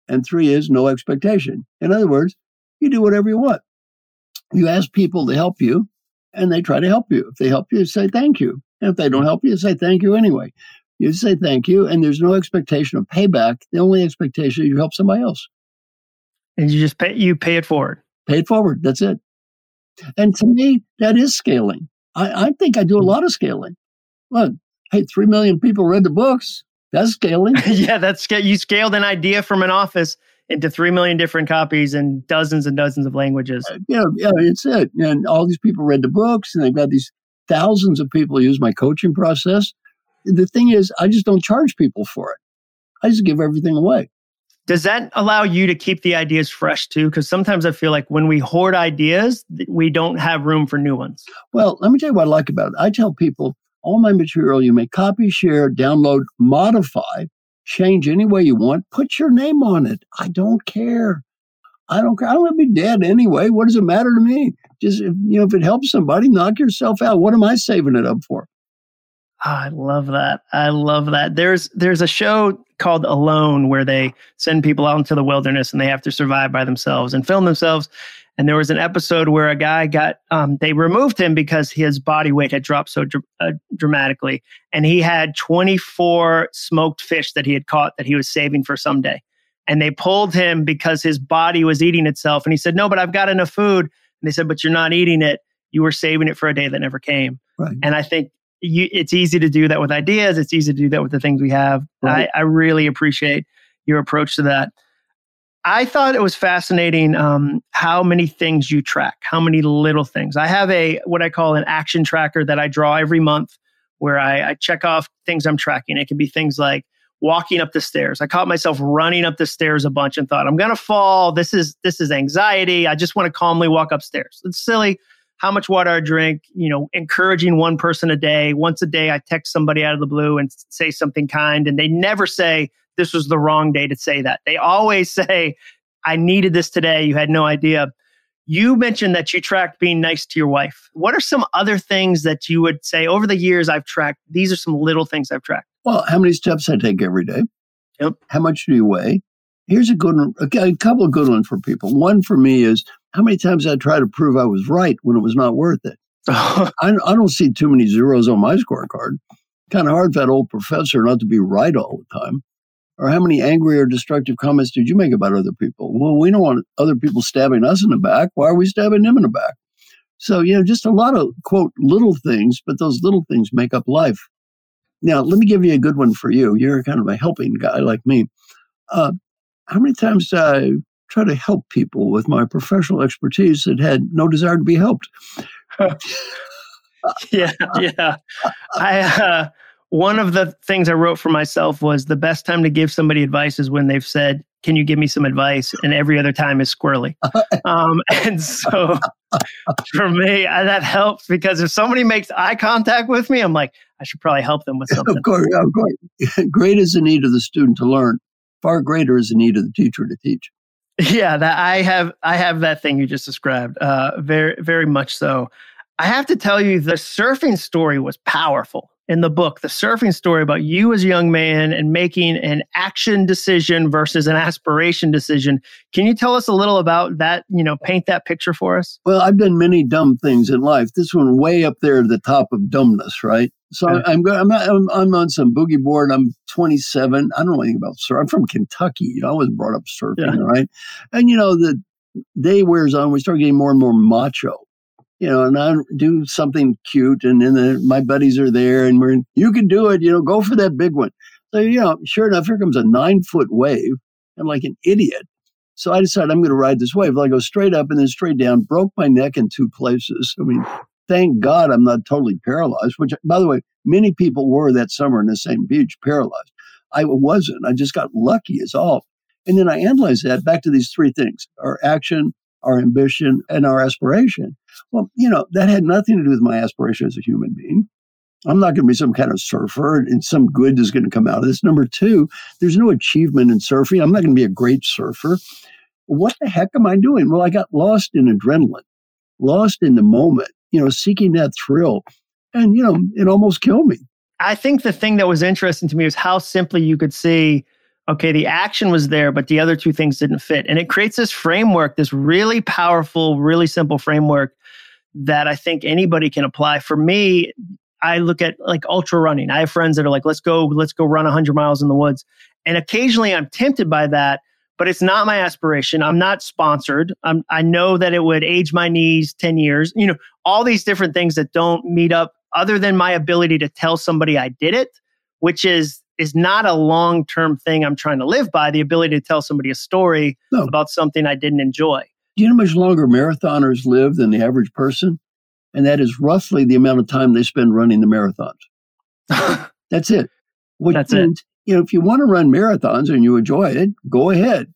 And three is no expectation. In other words, you do whatever you want. You ask people to help you and they try to help you. If they help you, say thank you. And if they don't help you, say thank you anyway. You say thank you, and there's no expectation of payback. The only expectation is you help somebody else. And you just pay you pay it forward. Pay it forward. That's it. And to me, that is scaling. I, I think I do a hmm. lot of scaling. Look, hey, three million people read the books. That's scaling. yeah, that's you scaled an idea from an office into three million different copies in dozens and dozens of languages. Uh, yeah, yeah, it's it. And all these people read the books, and they've got these thousands of people use my coaching process. The thing is, I just don't charge people for it. I just give everything away. Does that allow you to keep the ideas fresh too? Because sometimes I feel like when we hoard ideas, we don't have room for new ones. Well, let me tell you what I like about it. I tell people all my material you may copy, share, download, modify, change any way you want, put your name on it. I don't care. I don't care. I'm going to be dead anyway. What does it matter to me? Just, you know, if it helps somebody, knock yourself out. What am I saving it up for? Oh, I love that. I love that. There's there's a show called Alone where they send people out into the wilderness and they have to survive by themselves and film themselves. And there was an episode where a guy got, um, they removed him because his body weight had dropped so dr- uh, dramatically. And he had 24 smoked fish that he had caught that he was saving for someday. And they pulled him because his body was eating itself. And he said, No, but I've got enough food. And they said, But you're not eating it. You were saving it for a day that never came. Right. And I think you, it's easy to do that with ideas. It's easy to do that with the things we have. Right. I, I really appreciate your approach to that. I thought it was fascinating um, how many things you track, how many little things. I have a what I call an action tracker that I draw every month, where I, I check off things I'm tracking. It can be things like walking up the stairs. I caught myself running up the stairs a bunch and thought, I'm gonna fall. This is this is anxiety. I just want to calmly walk upstairs. It's silly. How much water I drink, you know, encouraging one person a day. Once a day, I text somebody out of the blue and say something kind, and they never say, this was the wrong day to say that. They always say, I needed this today. You had no idea. You mentioned that you tracked being nice to your wife. What are some other things that you would say over the years I've tracked? These are some little things I've tracked. Well, how many steps I take every day? Yep. How much do you weigh? Here's a good one, a couple of good ones for people. One for me is how many times I try to prove I was right when it was not worth it. I, I don't see too many zeros on my scorecard. Kind of hard for that old professor not to be right all the time. Or how many angry or destructive comments did you make about other people? Well, we don't want other people stabbing us in the back. Why are we stabbing them in the back? So, you know, just a lot of quote little things, but those little things make up life. Now, let me give you a good one for you. You're kind of a helping guy like me. Uh, how many times I try to help people with my professional expertise that had no desire to be helped? yeah, yeah. I uh, one of the things I wrote for myself was the best time to give somebody advice is when they've said, "Can you give me some advice?" And every other time is squirrely. Um, and so for me, I, that helps because if somebody makes eye contact with me, I'm like, I should probably help them with something. Of course, of course. Great is the need of the student to learn. Far greater is the need of the teacher to teach. Yeah, that I have. I have that thing you just described. Uh, very, very much so. I have to tell you, the surfing story was powerful in the book, the surfing story about you as a young man and making an action decision versus an aspiration decision. Can you tell us a little about that? You know, paint that picture for us. Well, I've done many dumb things in life. This one way up there at the top of dumbness, right? So okay. I'm, I'm, I'm I'm on some boogie board. I'm 27. I don't know anything about surf. I'm from Kentucky. You know, I was brought up surfing, yeah. right? And you know the day wears on. We start getting more and more macho you know, and I do something cute, and then the, my buddies are there, and we're, you can do it, you know, go for that big one. So, you know, sure enough, here comes a nine foot wave. I'm like an idiot. So I decided I'm going to ride this wave. I go straight up and then straight down, broke my neck in two places. I mean, thank God I'm not totally paralyzed, which, by the way, many people were that summer in the same beach paralyzed. I wasn't. I just got lucky, as all. And then I analyze that back to these three things our action, our ambition, and our aspiration. Well, you know, that had nothing to do with my aspiration as a human being. I'm not going to be some kind of surfer and some good is going to come out of this. Number two, there's no achievement in surfing. I'm not going to be a great surfer. What the heck am I doing? Well, I got lost in adrenaline, lost in the moment, you know, seeking that thrill. And, you know, it almost killed me. I think the thing that was interesting to me was how simply you could see okay, the action was there, but the other two things didn't fit. And it creates this framework, this really powerful, really simple framework that I think anybody can apply. For me, I look at like ultra running. I have friends that are like, let's go, let's go run 100 miles in the woods. And occasionally I'm tempted by that, but it's not my aspiration. I'm not sponsored. I'm, I know that it would age my knees 10 years, you know, all these different things that don't meet up other than my ability to tell somebody I did it, which is is not a long term thing I'm trying to live by. The ability to tell somebody a story no. about something I didn't enjoy. Do you know how much longer marathoners live than the average person? And that is roughly the amount of time they spend running the marathons. That's it. Which That's means, it. You know, if you want to run marathons and you enjoy it, go ahead.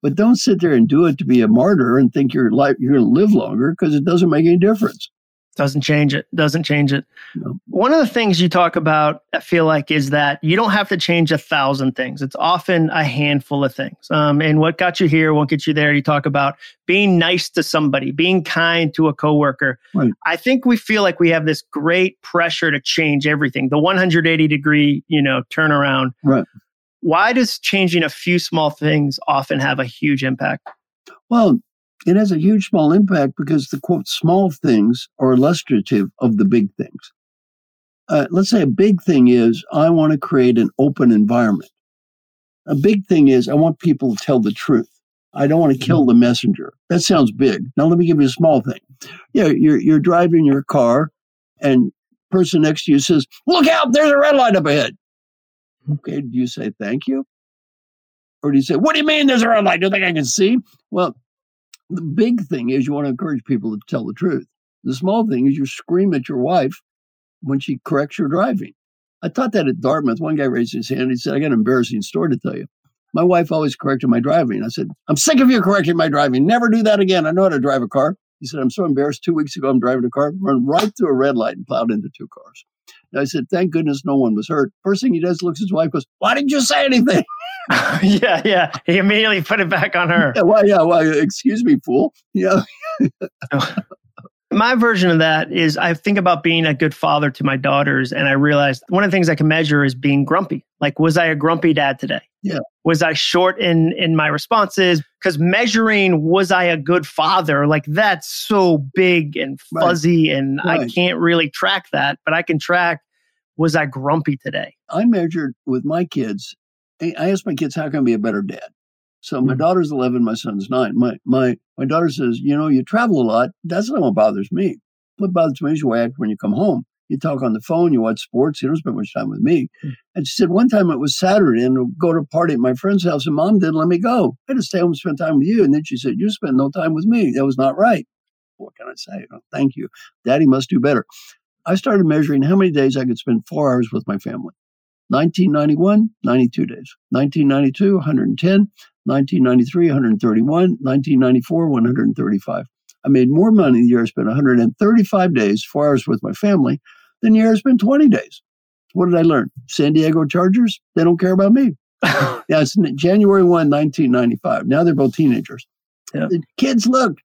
But don't sit there and do it to be a martyr and think your life you're going to live longer because it doesn't make any difference. Doesn't change it. Doesn't change it. No. One of the things you talk about, I feel like, is that you don't have to change a thousand things. It's often a handful of things. Um, and what got you here won't get you there. You talk about being nice to somebody, being kind to a coworker. Right. I think we feel like we have this great pressure to change everything. The 180 degree, you know, turnaround. Right. Why does changing a few small things often have a huge impact? Well, it has a huge small impact because the quote small things are illustrative of the big things. Uh, let's say a big thing is I want to create an open environment. A big thing is I want people to tell the truth. I don't want to kill the messenger. That sounds big. Now let me give you a small thing. Yeah, you're you're driving your car, and person next to you says, "Look out! There's a red light up ahead." Okay, do you say thank you, or do you say, "What do you mean there's a red light? Do you think I can see?" Well, the big thing is you want to encourage people to tell the truth. The small thing is you scream at your wife when she corrects your driving. I taught that at Dartmouth. One guy raised his hand. He said, I got an embarrassing story to tell you. My wife always corrected my driving. I said, I'm sick of you correcting my driving. Never do that again. I know how to drive a car. He said, I'm so embarrassed. Two weeks ago, I'm driving a car, run right through a red light and plowed into two cars. And I said, thank goodness no one was hurt. First thing he does, looks at his wife, goes, why didn't you say anything? yeah, yeah. He immediately put it back on her. Yeah, well, yeah, well, excuse me, fool. Yeah. my version of that is I think about being a good father to my daughters, and I realized one of the things I can measure is being grumpy. Like, was I a grumpy dad today? Yeah. Was I short in in my responses? Because measuring was I a good father? Like that's so big and fuzzy, right. and right. I can't really track that. But I can track was I grumpy today? I measured with my kids. I asked my kids, how can I be a better dad? So my mm-hmm. daughter's 11, my son's nine. My, my, my daughter says, you know, you travel a lot. That's not what bothers me. What bothers me is you act when you come home. You talk on the phone, you watch sports, you don't spend much time with me. Mm-hmm. And she said, one time it was Saturday and I'd go to a party at my friend's house and mom didn't let me go. I had to stay home and spend time with you. And then she said, you spent no time with me. That was not right. What can I say? Oh, thank you. Daddy must do better. I started measuring how many days I could spend four hours with my family. 1991, 92 days. 1992, 110. 1993, 131. 1994, 135. I made more money the year I spent 135 days, four hours with my family, than the year I spent 20 days. What did I learn? San Diego Chargers, they don't care about me. yeah, it's January 1, 1995. Now they're both teenagers. Yeah. The kids look,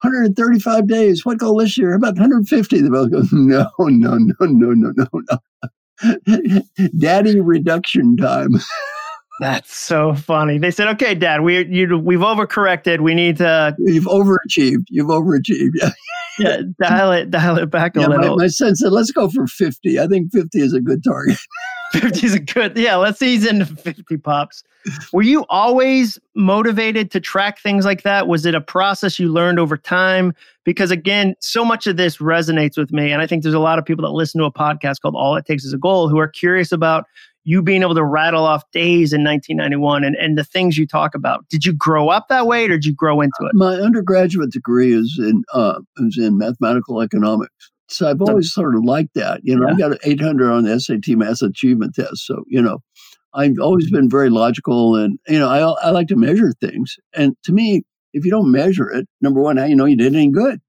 135 days. What goal this year? How about 150? They both go, no, no, no, no, no, no, no. Daddy reduction time. That's so funny. They said, "Okay, Dad, we you we've overcorrected. We need to." You've overachieved. You've overachieved. Yeah, yeah. Dial it, dial it back a yeah, little. My, my son said, "Let's go for 50. I think fifty is a good target." 50 is a good. Yeah, let's ease into fifty pops. Were you always motivated to track things like that? Was it a process you learned over time? Because again, so much of this resonates with me, and I think there's a lot of people that listen to a podcast called "All It Takes Is a Goal" who are curious about you being able to rattle off days in 1991 and, and the things you talk about. Did you grow up that way or did you grow into it? My undergraduate degree is in uh, is in mathematical economics. So I've always sort of liked that. You know, yeah. I got an 800 on the SAT Math Achievement Test. So, you know, I've always been very logical, and you know, I I like to measure things. And to me, if you don't measure it, number one, how you know you did any good?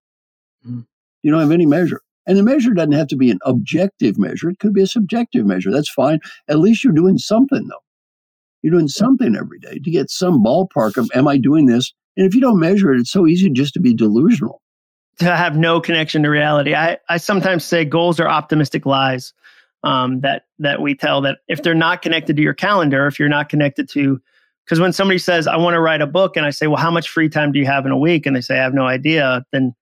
Mm. You don't have any measure. And the measure doesn't have to be an objective measure. It could be a subjective measure. That's fine. At least you're doing something, though. You're doing something every day to get some ballpark of, am I doing this? And if you don't measure it, it's so easy just to be delusional. To have no connection to reality. I, I sometimes say goals are optimistic lies um, that, that we tell that if they're not connected to your calendar, if you're not connected to, because when somebody says, I want to write a book, and I say, well, how much free time do you have in a week? And they say, I have no idea, then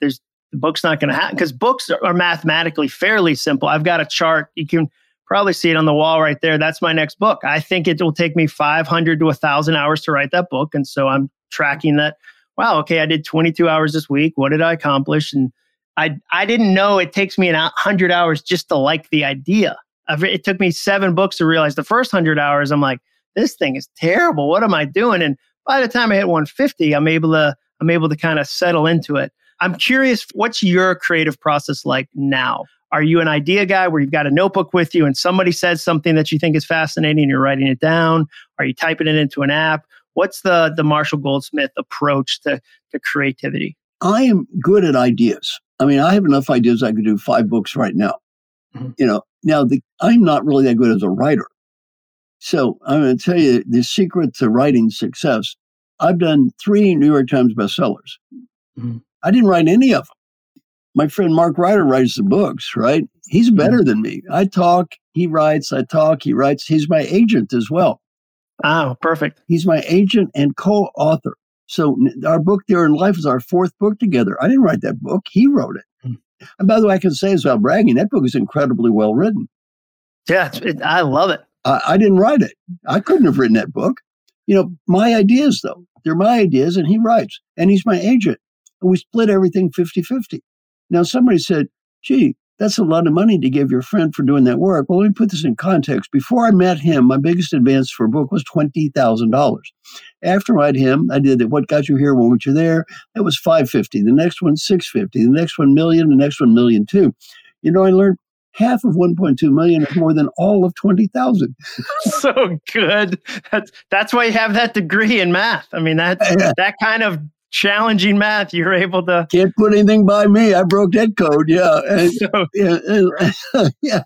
there's the book's not going to happen because books are, mathematically fairly simple. I've got a chart. You can probably see it on the wall right there. That's my next book. I think it will take me 500 to 1,000 hours to write that book. And so I'm tracking that. Wow, okay, I did 22 hours this week. What did I accomplish? And I, I didn't know it takes me an 100 hours just to like the idea. It took me seven books to realize the first 100 hours, I'm like, this thing is terrible. What am I doing? And by the time I hit 150, I'm able to, I'm able to kind of settle into it. I'm curious, what's your creative process like now? Are you an idea guy where you've got a notebook with you and somebody says something that you think is fascinating and you're writing it down? Are you typing it into an app? What's the the Marshall Goldsmith approach to, to creativity? I am good at ideas. I mean, I have enough ideas I could do five books right now. Mm-hmm. You know, now the, I'm not really that good as a writer. So I'm going to tell you the secret to writing success. I've done three New York Times bestsellers. Mm-hmm. I didn't write any of them. My friend Mark Reiter writes the books, right? He's mm-hmm. better than me. I talk, he writes, I talk, he writes. He's my agent as well. Oh, perfect. He's my agent and co author. So our book, The Earned Life, is our fourth book together. I didn't write that book, he wrote it. Mm. And by the way, I can say as well bragging, that book is incredibly well written. Yeah, it, I love it. I, I didn't write it. I couldn't have written that book. You know, my ideas, though, they're my ideas, and he writes, and he's my agent and we split everything 50 50. Now, somebody said, gee, that's a lot of money to give your friend for doing that work. Well, let me put this in context. Before I met him, my biggest advance for a book was $20,000. After I met him, I did What Got You Here, Won't You There? That was 550. The next one, 650. The next one, million. The next one, million two. You know, I learned half of 1.2 million is more than all of 20,000. so good. That's, that's why you have that degree in math. I mean, that, that kind of challenging math, you're able to can't put anything by me. I broke that code. Yeah, and, so, yeah, yeah.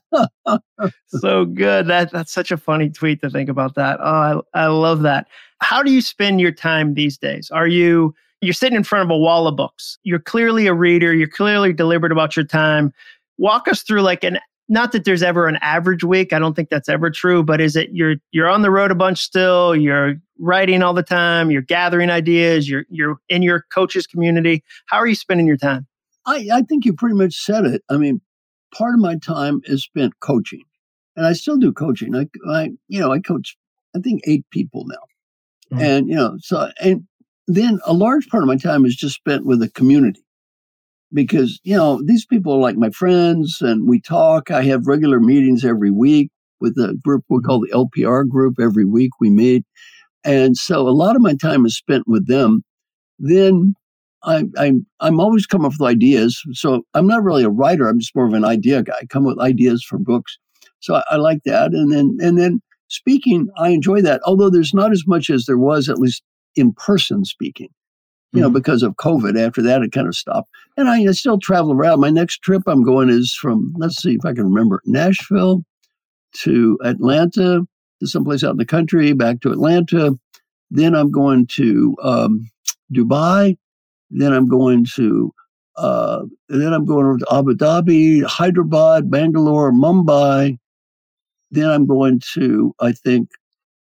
so good. That that's such a funny tweet to think about that. Oh, I I love that. How do you spend your time these days? Are you you're sitting in front of a wall of books? You're clearly a reader. You're clearly deliberate about your time. Walk us through like an not that there's ever an average week. I don't think that's ever true, but is it you're you're on the road a bunch still, you're writing all the time, you're gathering ideas, you're you're in your coaches community. How are you spending your time? I, I think you pretty much said it. I mean, part of my time is spent coaching. And I still do coaching. I I you know, I coach I think eight people now. Mm-hmm. And you know, so and then a large part of my time is just spent with the community because you know these people are like my friends and we talk i have regular meetings every week with a group we mm-hmm. call the lpr group every week we meet and so a lot of my time is spent with them then I, I, I'm always come up with ideas. So I'm not really a writer. I'm just more of an idea guy. I come with ideas for books. So I, I like that. And then, and then speaking, I enjoy that. Although there's not as much as there was, at least in person speaking you know, mm-hmm. because of COVID. After that, it kind of stopped. And I, I, still travel around. My next trip I'm going is from, let's see if I can remember, Nashville to Atlanta to someplace out in the country, back to Atlanta. Then I'm going to um, Dubai. Then I'm going to, uh, then I'm going over to Abu Dhabi, Hyderabad, Bangalore, Mumbai. Then I'm going to, I think,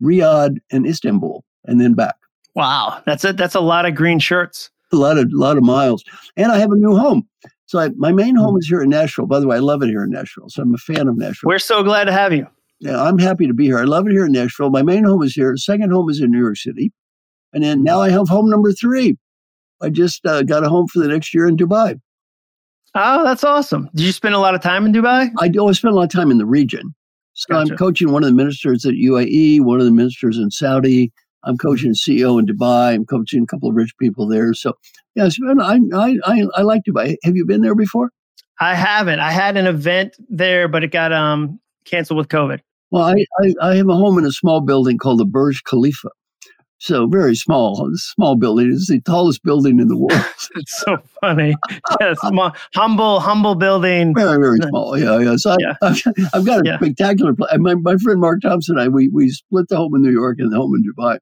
Riyadh and Istanbul, and then back. Wow, that's a that's a lot of green shirts. A lot of lot of miles, and I have a new home. So I, my main home hmm. is here in Nashville. By the way, I love it here in Nashville. So I'm a fan of Nashville. We're so glad to have you. Yeah, I'm happy to be here. I love it here in Nashville. My main home is here. Second home is in New York City, and then now I have home number three. I just uh, got a home for the next year in Dubai. Oh, that's awesome. Did you spend a lot of time in Dubai? I do. I spend a lot of time in the region. So gotcha. I'm coaching one of the ministers at UAE, one of the ministers in Saudi, I'm coaching CEO in Dubai. I'm coaching a couple of rich people there. So, yeah, I, I, I, I like Dubai. Have you been there before? I haven't. I had an event there, but it got um, canceled with COVID. Well, I, I, I have a home in a small building called the Burj Khalifa. So very small, small building. It's the tallest building in the world. it's so funny. Yes, humble, humble building. Very, very small. Yeah, yeah. So yeah. I, have I've got a yeah. spectacular. place. my my friend Mark Thompson and I we we split the home in New York and the home in Dubai.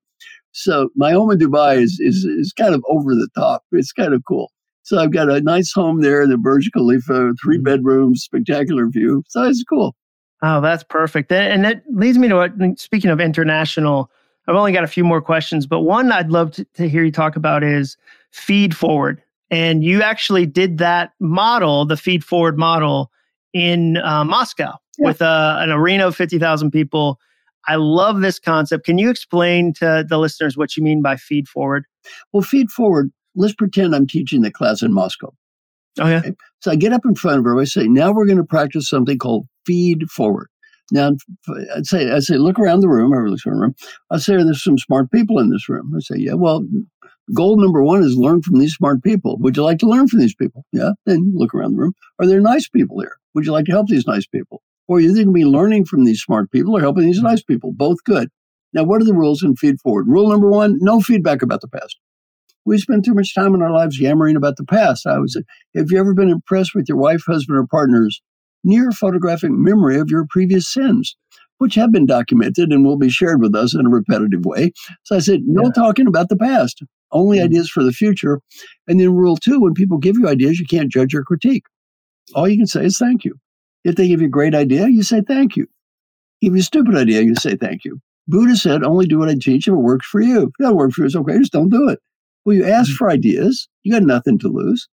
So my home in Dubai is is is kind of over the top. It's kind of cool. So I've got a nice home there in the Burj Khalifa, 3 mm-hmm. bedrooms, spectacular view. So it's cool. Oh, that's perfect. And that leads me to what, speaking of international, I've only got a few more questions, but one I'd love to, to hear you talk about is feed forward. And you actually did that model, the feed forward model, in uh, Moscow yeah. with uh, an arena of 50,000 people. I love this concept. Can you explain to the listeners what you mean by feed forward? Well, feed forward, let's pretend I'm teaching the class in Moscow. Oh, yeah. Okay? So I get up in front of her. I say, now we're going to practice something called feed forward. Now, I'd say, I'd say, look around the room. I look around the room. I say, there's some smart people in this room. I say, yeah, well, goal number one is learn from these smart people. Would you like to learn from these people? Yeah. Then look around the room. Are there nice people here? Would you like to help these nice people? Or are you think be learning from these smart people or helping these nice people? Both good. Now, what are the rules in feed forward? Rule number one, no feedback about the past. We spend too much time in our lives yammering about the past. I was, have you ever been impressed with your wife, husband, or partner's near photographic memory of your previous sins, which have been documented and will be shared with us in a repetitive way. So I said, no yeah. talking about the past, only mm-hmm. ideas for the future. And then rule two, when people give you ideas, you can't judge or critique. All you can say is thank you. If they give you a great idea, you say thank you. Give you a stupid idea, you say thank you. Buddha said, only do what I teach if it works for you. If it doesn't work for you, it's okay, just don't do it. Well, you ask mm-hmm. for ideas, you got nothing to lose.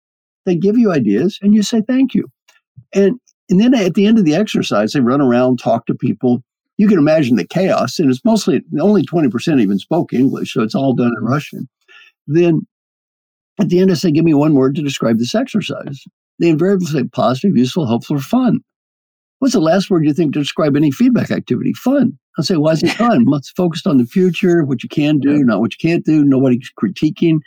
They give you ideas and you say thank you. And and then at the end of the exercise, they run around, talk to people. You can imagine the chaos, and it's mostly only 20% even spoke English, so it's all done in mm-hmm. Russian. Then at the end, I say, Give me one word to describe this exercise. They invariably say positive, useful, helpful, or fun. What's the last word you think to describe any feedback activity? Fun. I say, why is it fun? It's focused on the future, what you can do, not what you can't do. Nobody's critiquing.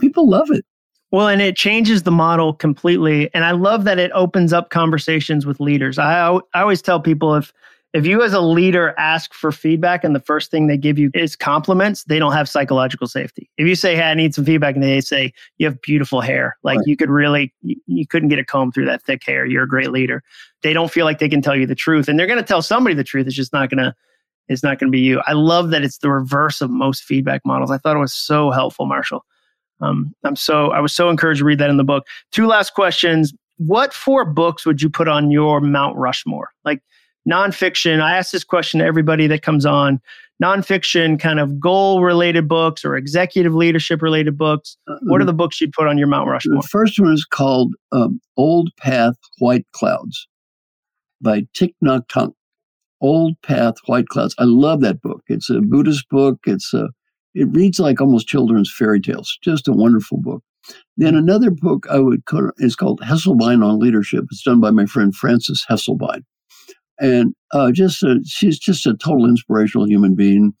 People love it. Well, and it changes the model completely. And I love that it opens up conversations with leaders. I, I always tell people if if you as a leader ask for feedback and the first thing they give you is compliments, they don't have psychological safety. If you say, "Hey, I need some feedback," and they say, "You have beautiful hair," like right. you could really, you, you couldn't get a comb through that thick hair. You're a great leader. They don't feel like they can tell you the truth, and they're going to tell somebody the truth. It's just not going to, it's not going to be you. I love that it's the reverse of most feedback models. I thought it was so helpful, Marshall. Um, I'm so I was so encouraged to read that in the book. Two last questions. What four books would you put on your Mount Rushmore? Like nonfiction. I ask this question to everybody that comes on. Nonfiction, kind of goal related books or executive leadership related books. What are the books you'd put on your Mount Rushmore? The first one is called um, Old Path, White Clouds by Thich Nhat Hanh. Old Path, White Clouds. I love that book. It's a Buddhist book. It's a it reads like almost children's fairy tales. Just a wonderful book. Then another book I would is called Hesselbein on Leadership. It's done by my friend Frances Hesselbein, and uh, just a, she's just a total inspirational human being,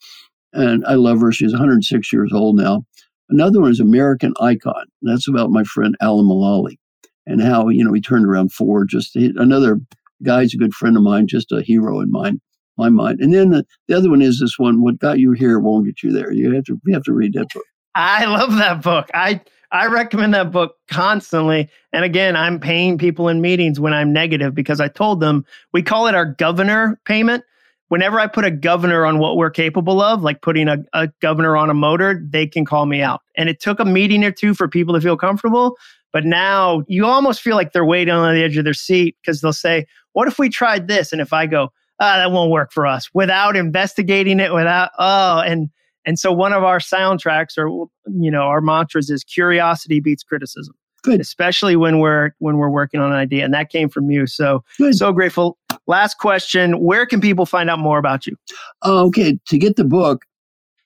and I love her. She's 106 years old now. Another one is American Icon. That's about my friend Alan Mulally and how you know he turned around Ford. Just another guy's a good friend of mine, just a hero in mine my mind. And then the, the other one is this one: "What got you here won't get you there." You have to you have to read that book. I love that book. I I recommend that book constantly. And again, I'm paying people in meetings when I'm negative because I told them we call it our governor payment. Whenever I put a governor on what we're capable of, like putting a, a governor on a motor, they can call me out. And it took a meeting or two for people to feel comfortable. But now you almost feel like they're waiting on the edge of their seat because they'll say, What if we tried this? And if I go, ah, that won't work for us without investigating it, without, oh, and, and so one of our soundtracks or, you know, our mantras is curiosity beats criticism. Good. Especially when we're when we're working on an idea, and that came from you. So Good. so grateful. Last question: Where can people find out more about you? Uh, okay, to get the book,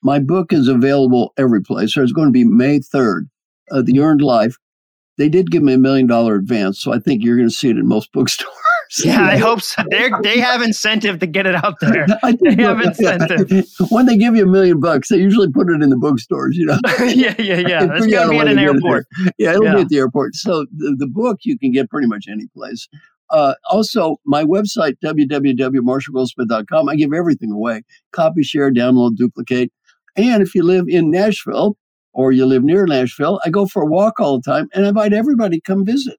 my book is available every place. So it's going to be May third. Uh, the Earned Life. They did give me a million dollar advance, so I think you're going to see it in most bookstores. Yeah, I hope so. They they have incentive to get it out there. They have incentive. When they give you a million bucks, they usually put it in the bookstores. You know. yeah, yeah, yeah. It's going to be at an airport. Yeah, it'll yeah. be at the airport. So the, the book you can get pretty much any place. Uh, also, my website, www.marshallgoldsmith.com, I give everything away copy, share, download, duplicate. And if you live in Nashville or you live near Nashville, I go for a walk all the time and I invite everybody to come visit.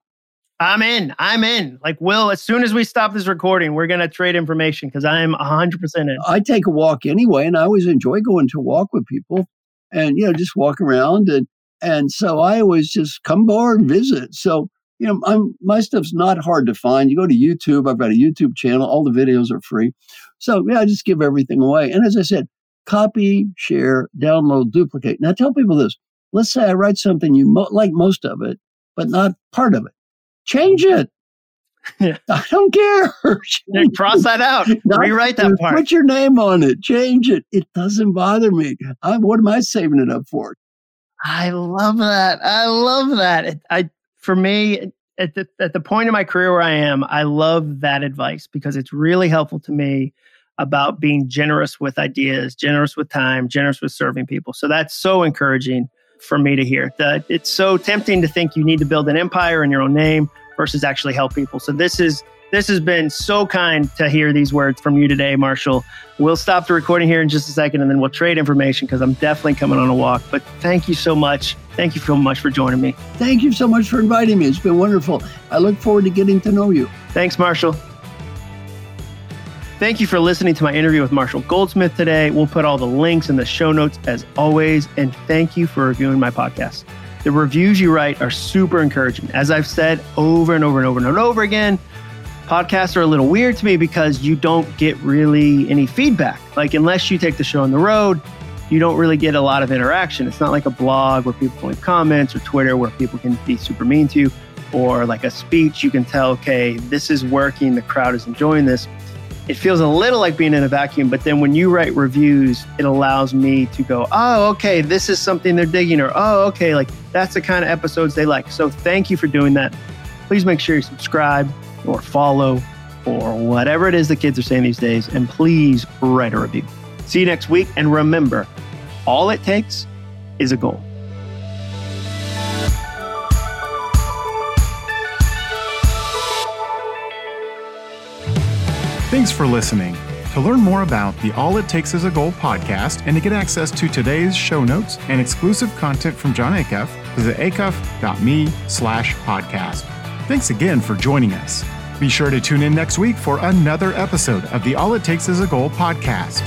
I'm in. I'm in. Like, Will, as soon as we stop this recording, we're going to trade information because I'm 100% in. I take a walk anyway, and I always enjoy going to walk with people and, you know, just walk around. And, and so I always just come board and visit. So, you know, I'm, my stuff's not hard to find. You go to YouTube, I've got a YouTube channel, all the videos are free. So, yeah, I just give everything away. And as I said, copy, share, download, duplicate. Now, tell people this. Let's say I write something you mo- like most of it, but not part of it change it. Yeah. I don't care. cross that out. Not, Rewrite that part. Put your name on it. Change it. It doesn't bother me. I, what am I saving it up for? I love that. I love that. It, I for me at the at the point in my career where I am, I love that advice because it's really helpful to me about being generous with ideas, generous with time, generous with serving people. So that's so encouraging for me to hear. That it's so tempting to think you need to build an empire in your own name versus actually help people. So this is this has been so kind to hear these words from you today, Marshall. We'll stop the recording here in just a second and then we'll trade information because I'm definitely coming on a walk. But thank you so much. Thank you so much for joining me. Thank you so much for inviting me. It's been wonderful. I look forward to getting to know you. Thanks, Marshall. Thank you for listening to my interview with Marshall Goldsmith today. We'll put all the links in the show notes as always. And thank you for reviewing my podcast. The reviews you write are super encouraging. As I've said over and over and over and over again, podcasts are a little weird to me because you don't get really any feedback. Like, unless you take the show on the road, you don't really get a lot of interaction. It's not like a blog where people leave comments or Twitter where people can be super mean to you or like a speech. You can tell, okay, this is working, the crowd is enjoying this it feels a little like being in a vacuum. But then when you write reviews, it allows me to go, oh, okay, this is something they're digging, or oh, okay, like that's the kind of episodes they like. So thank you for doing that. Please make sure you subscribe or follow or whatever it is the kids are saying these days. And please write a review. See you next week. And remember, all it takes is a goal. Thanks for listening. To learn more about the All It Takes Is a Goal podcast and to get access to today's show notes and exclusive content from Jon Acuff, visit acuff.me slash podcast. Thanks again for joining us. Be sure to tune in next week for another episode of the All It Takes Is a Goal podcast.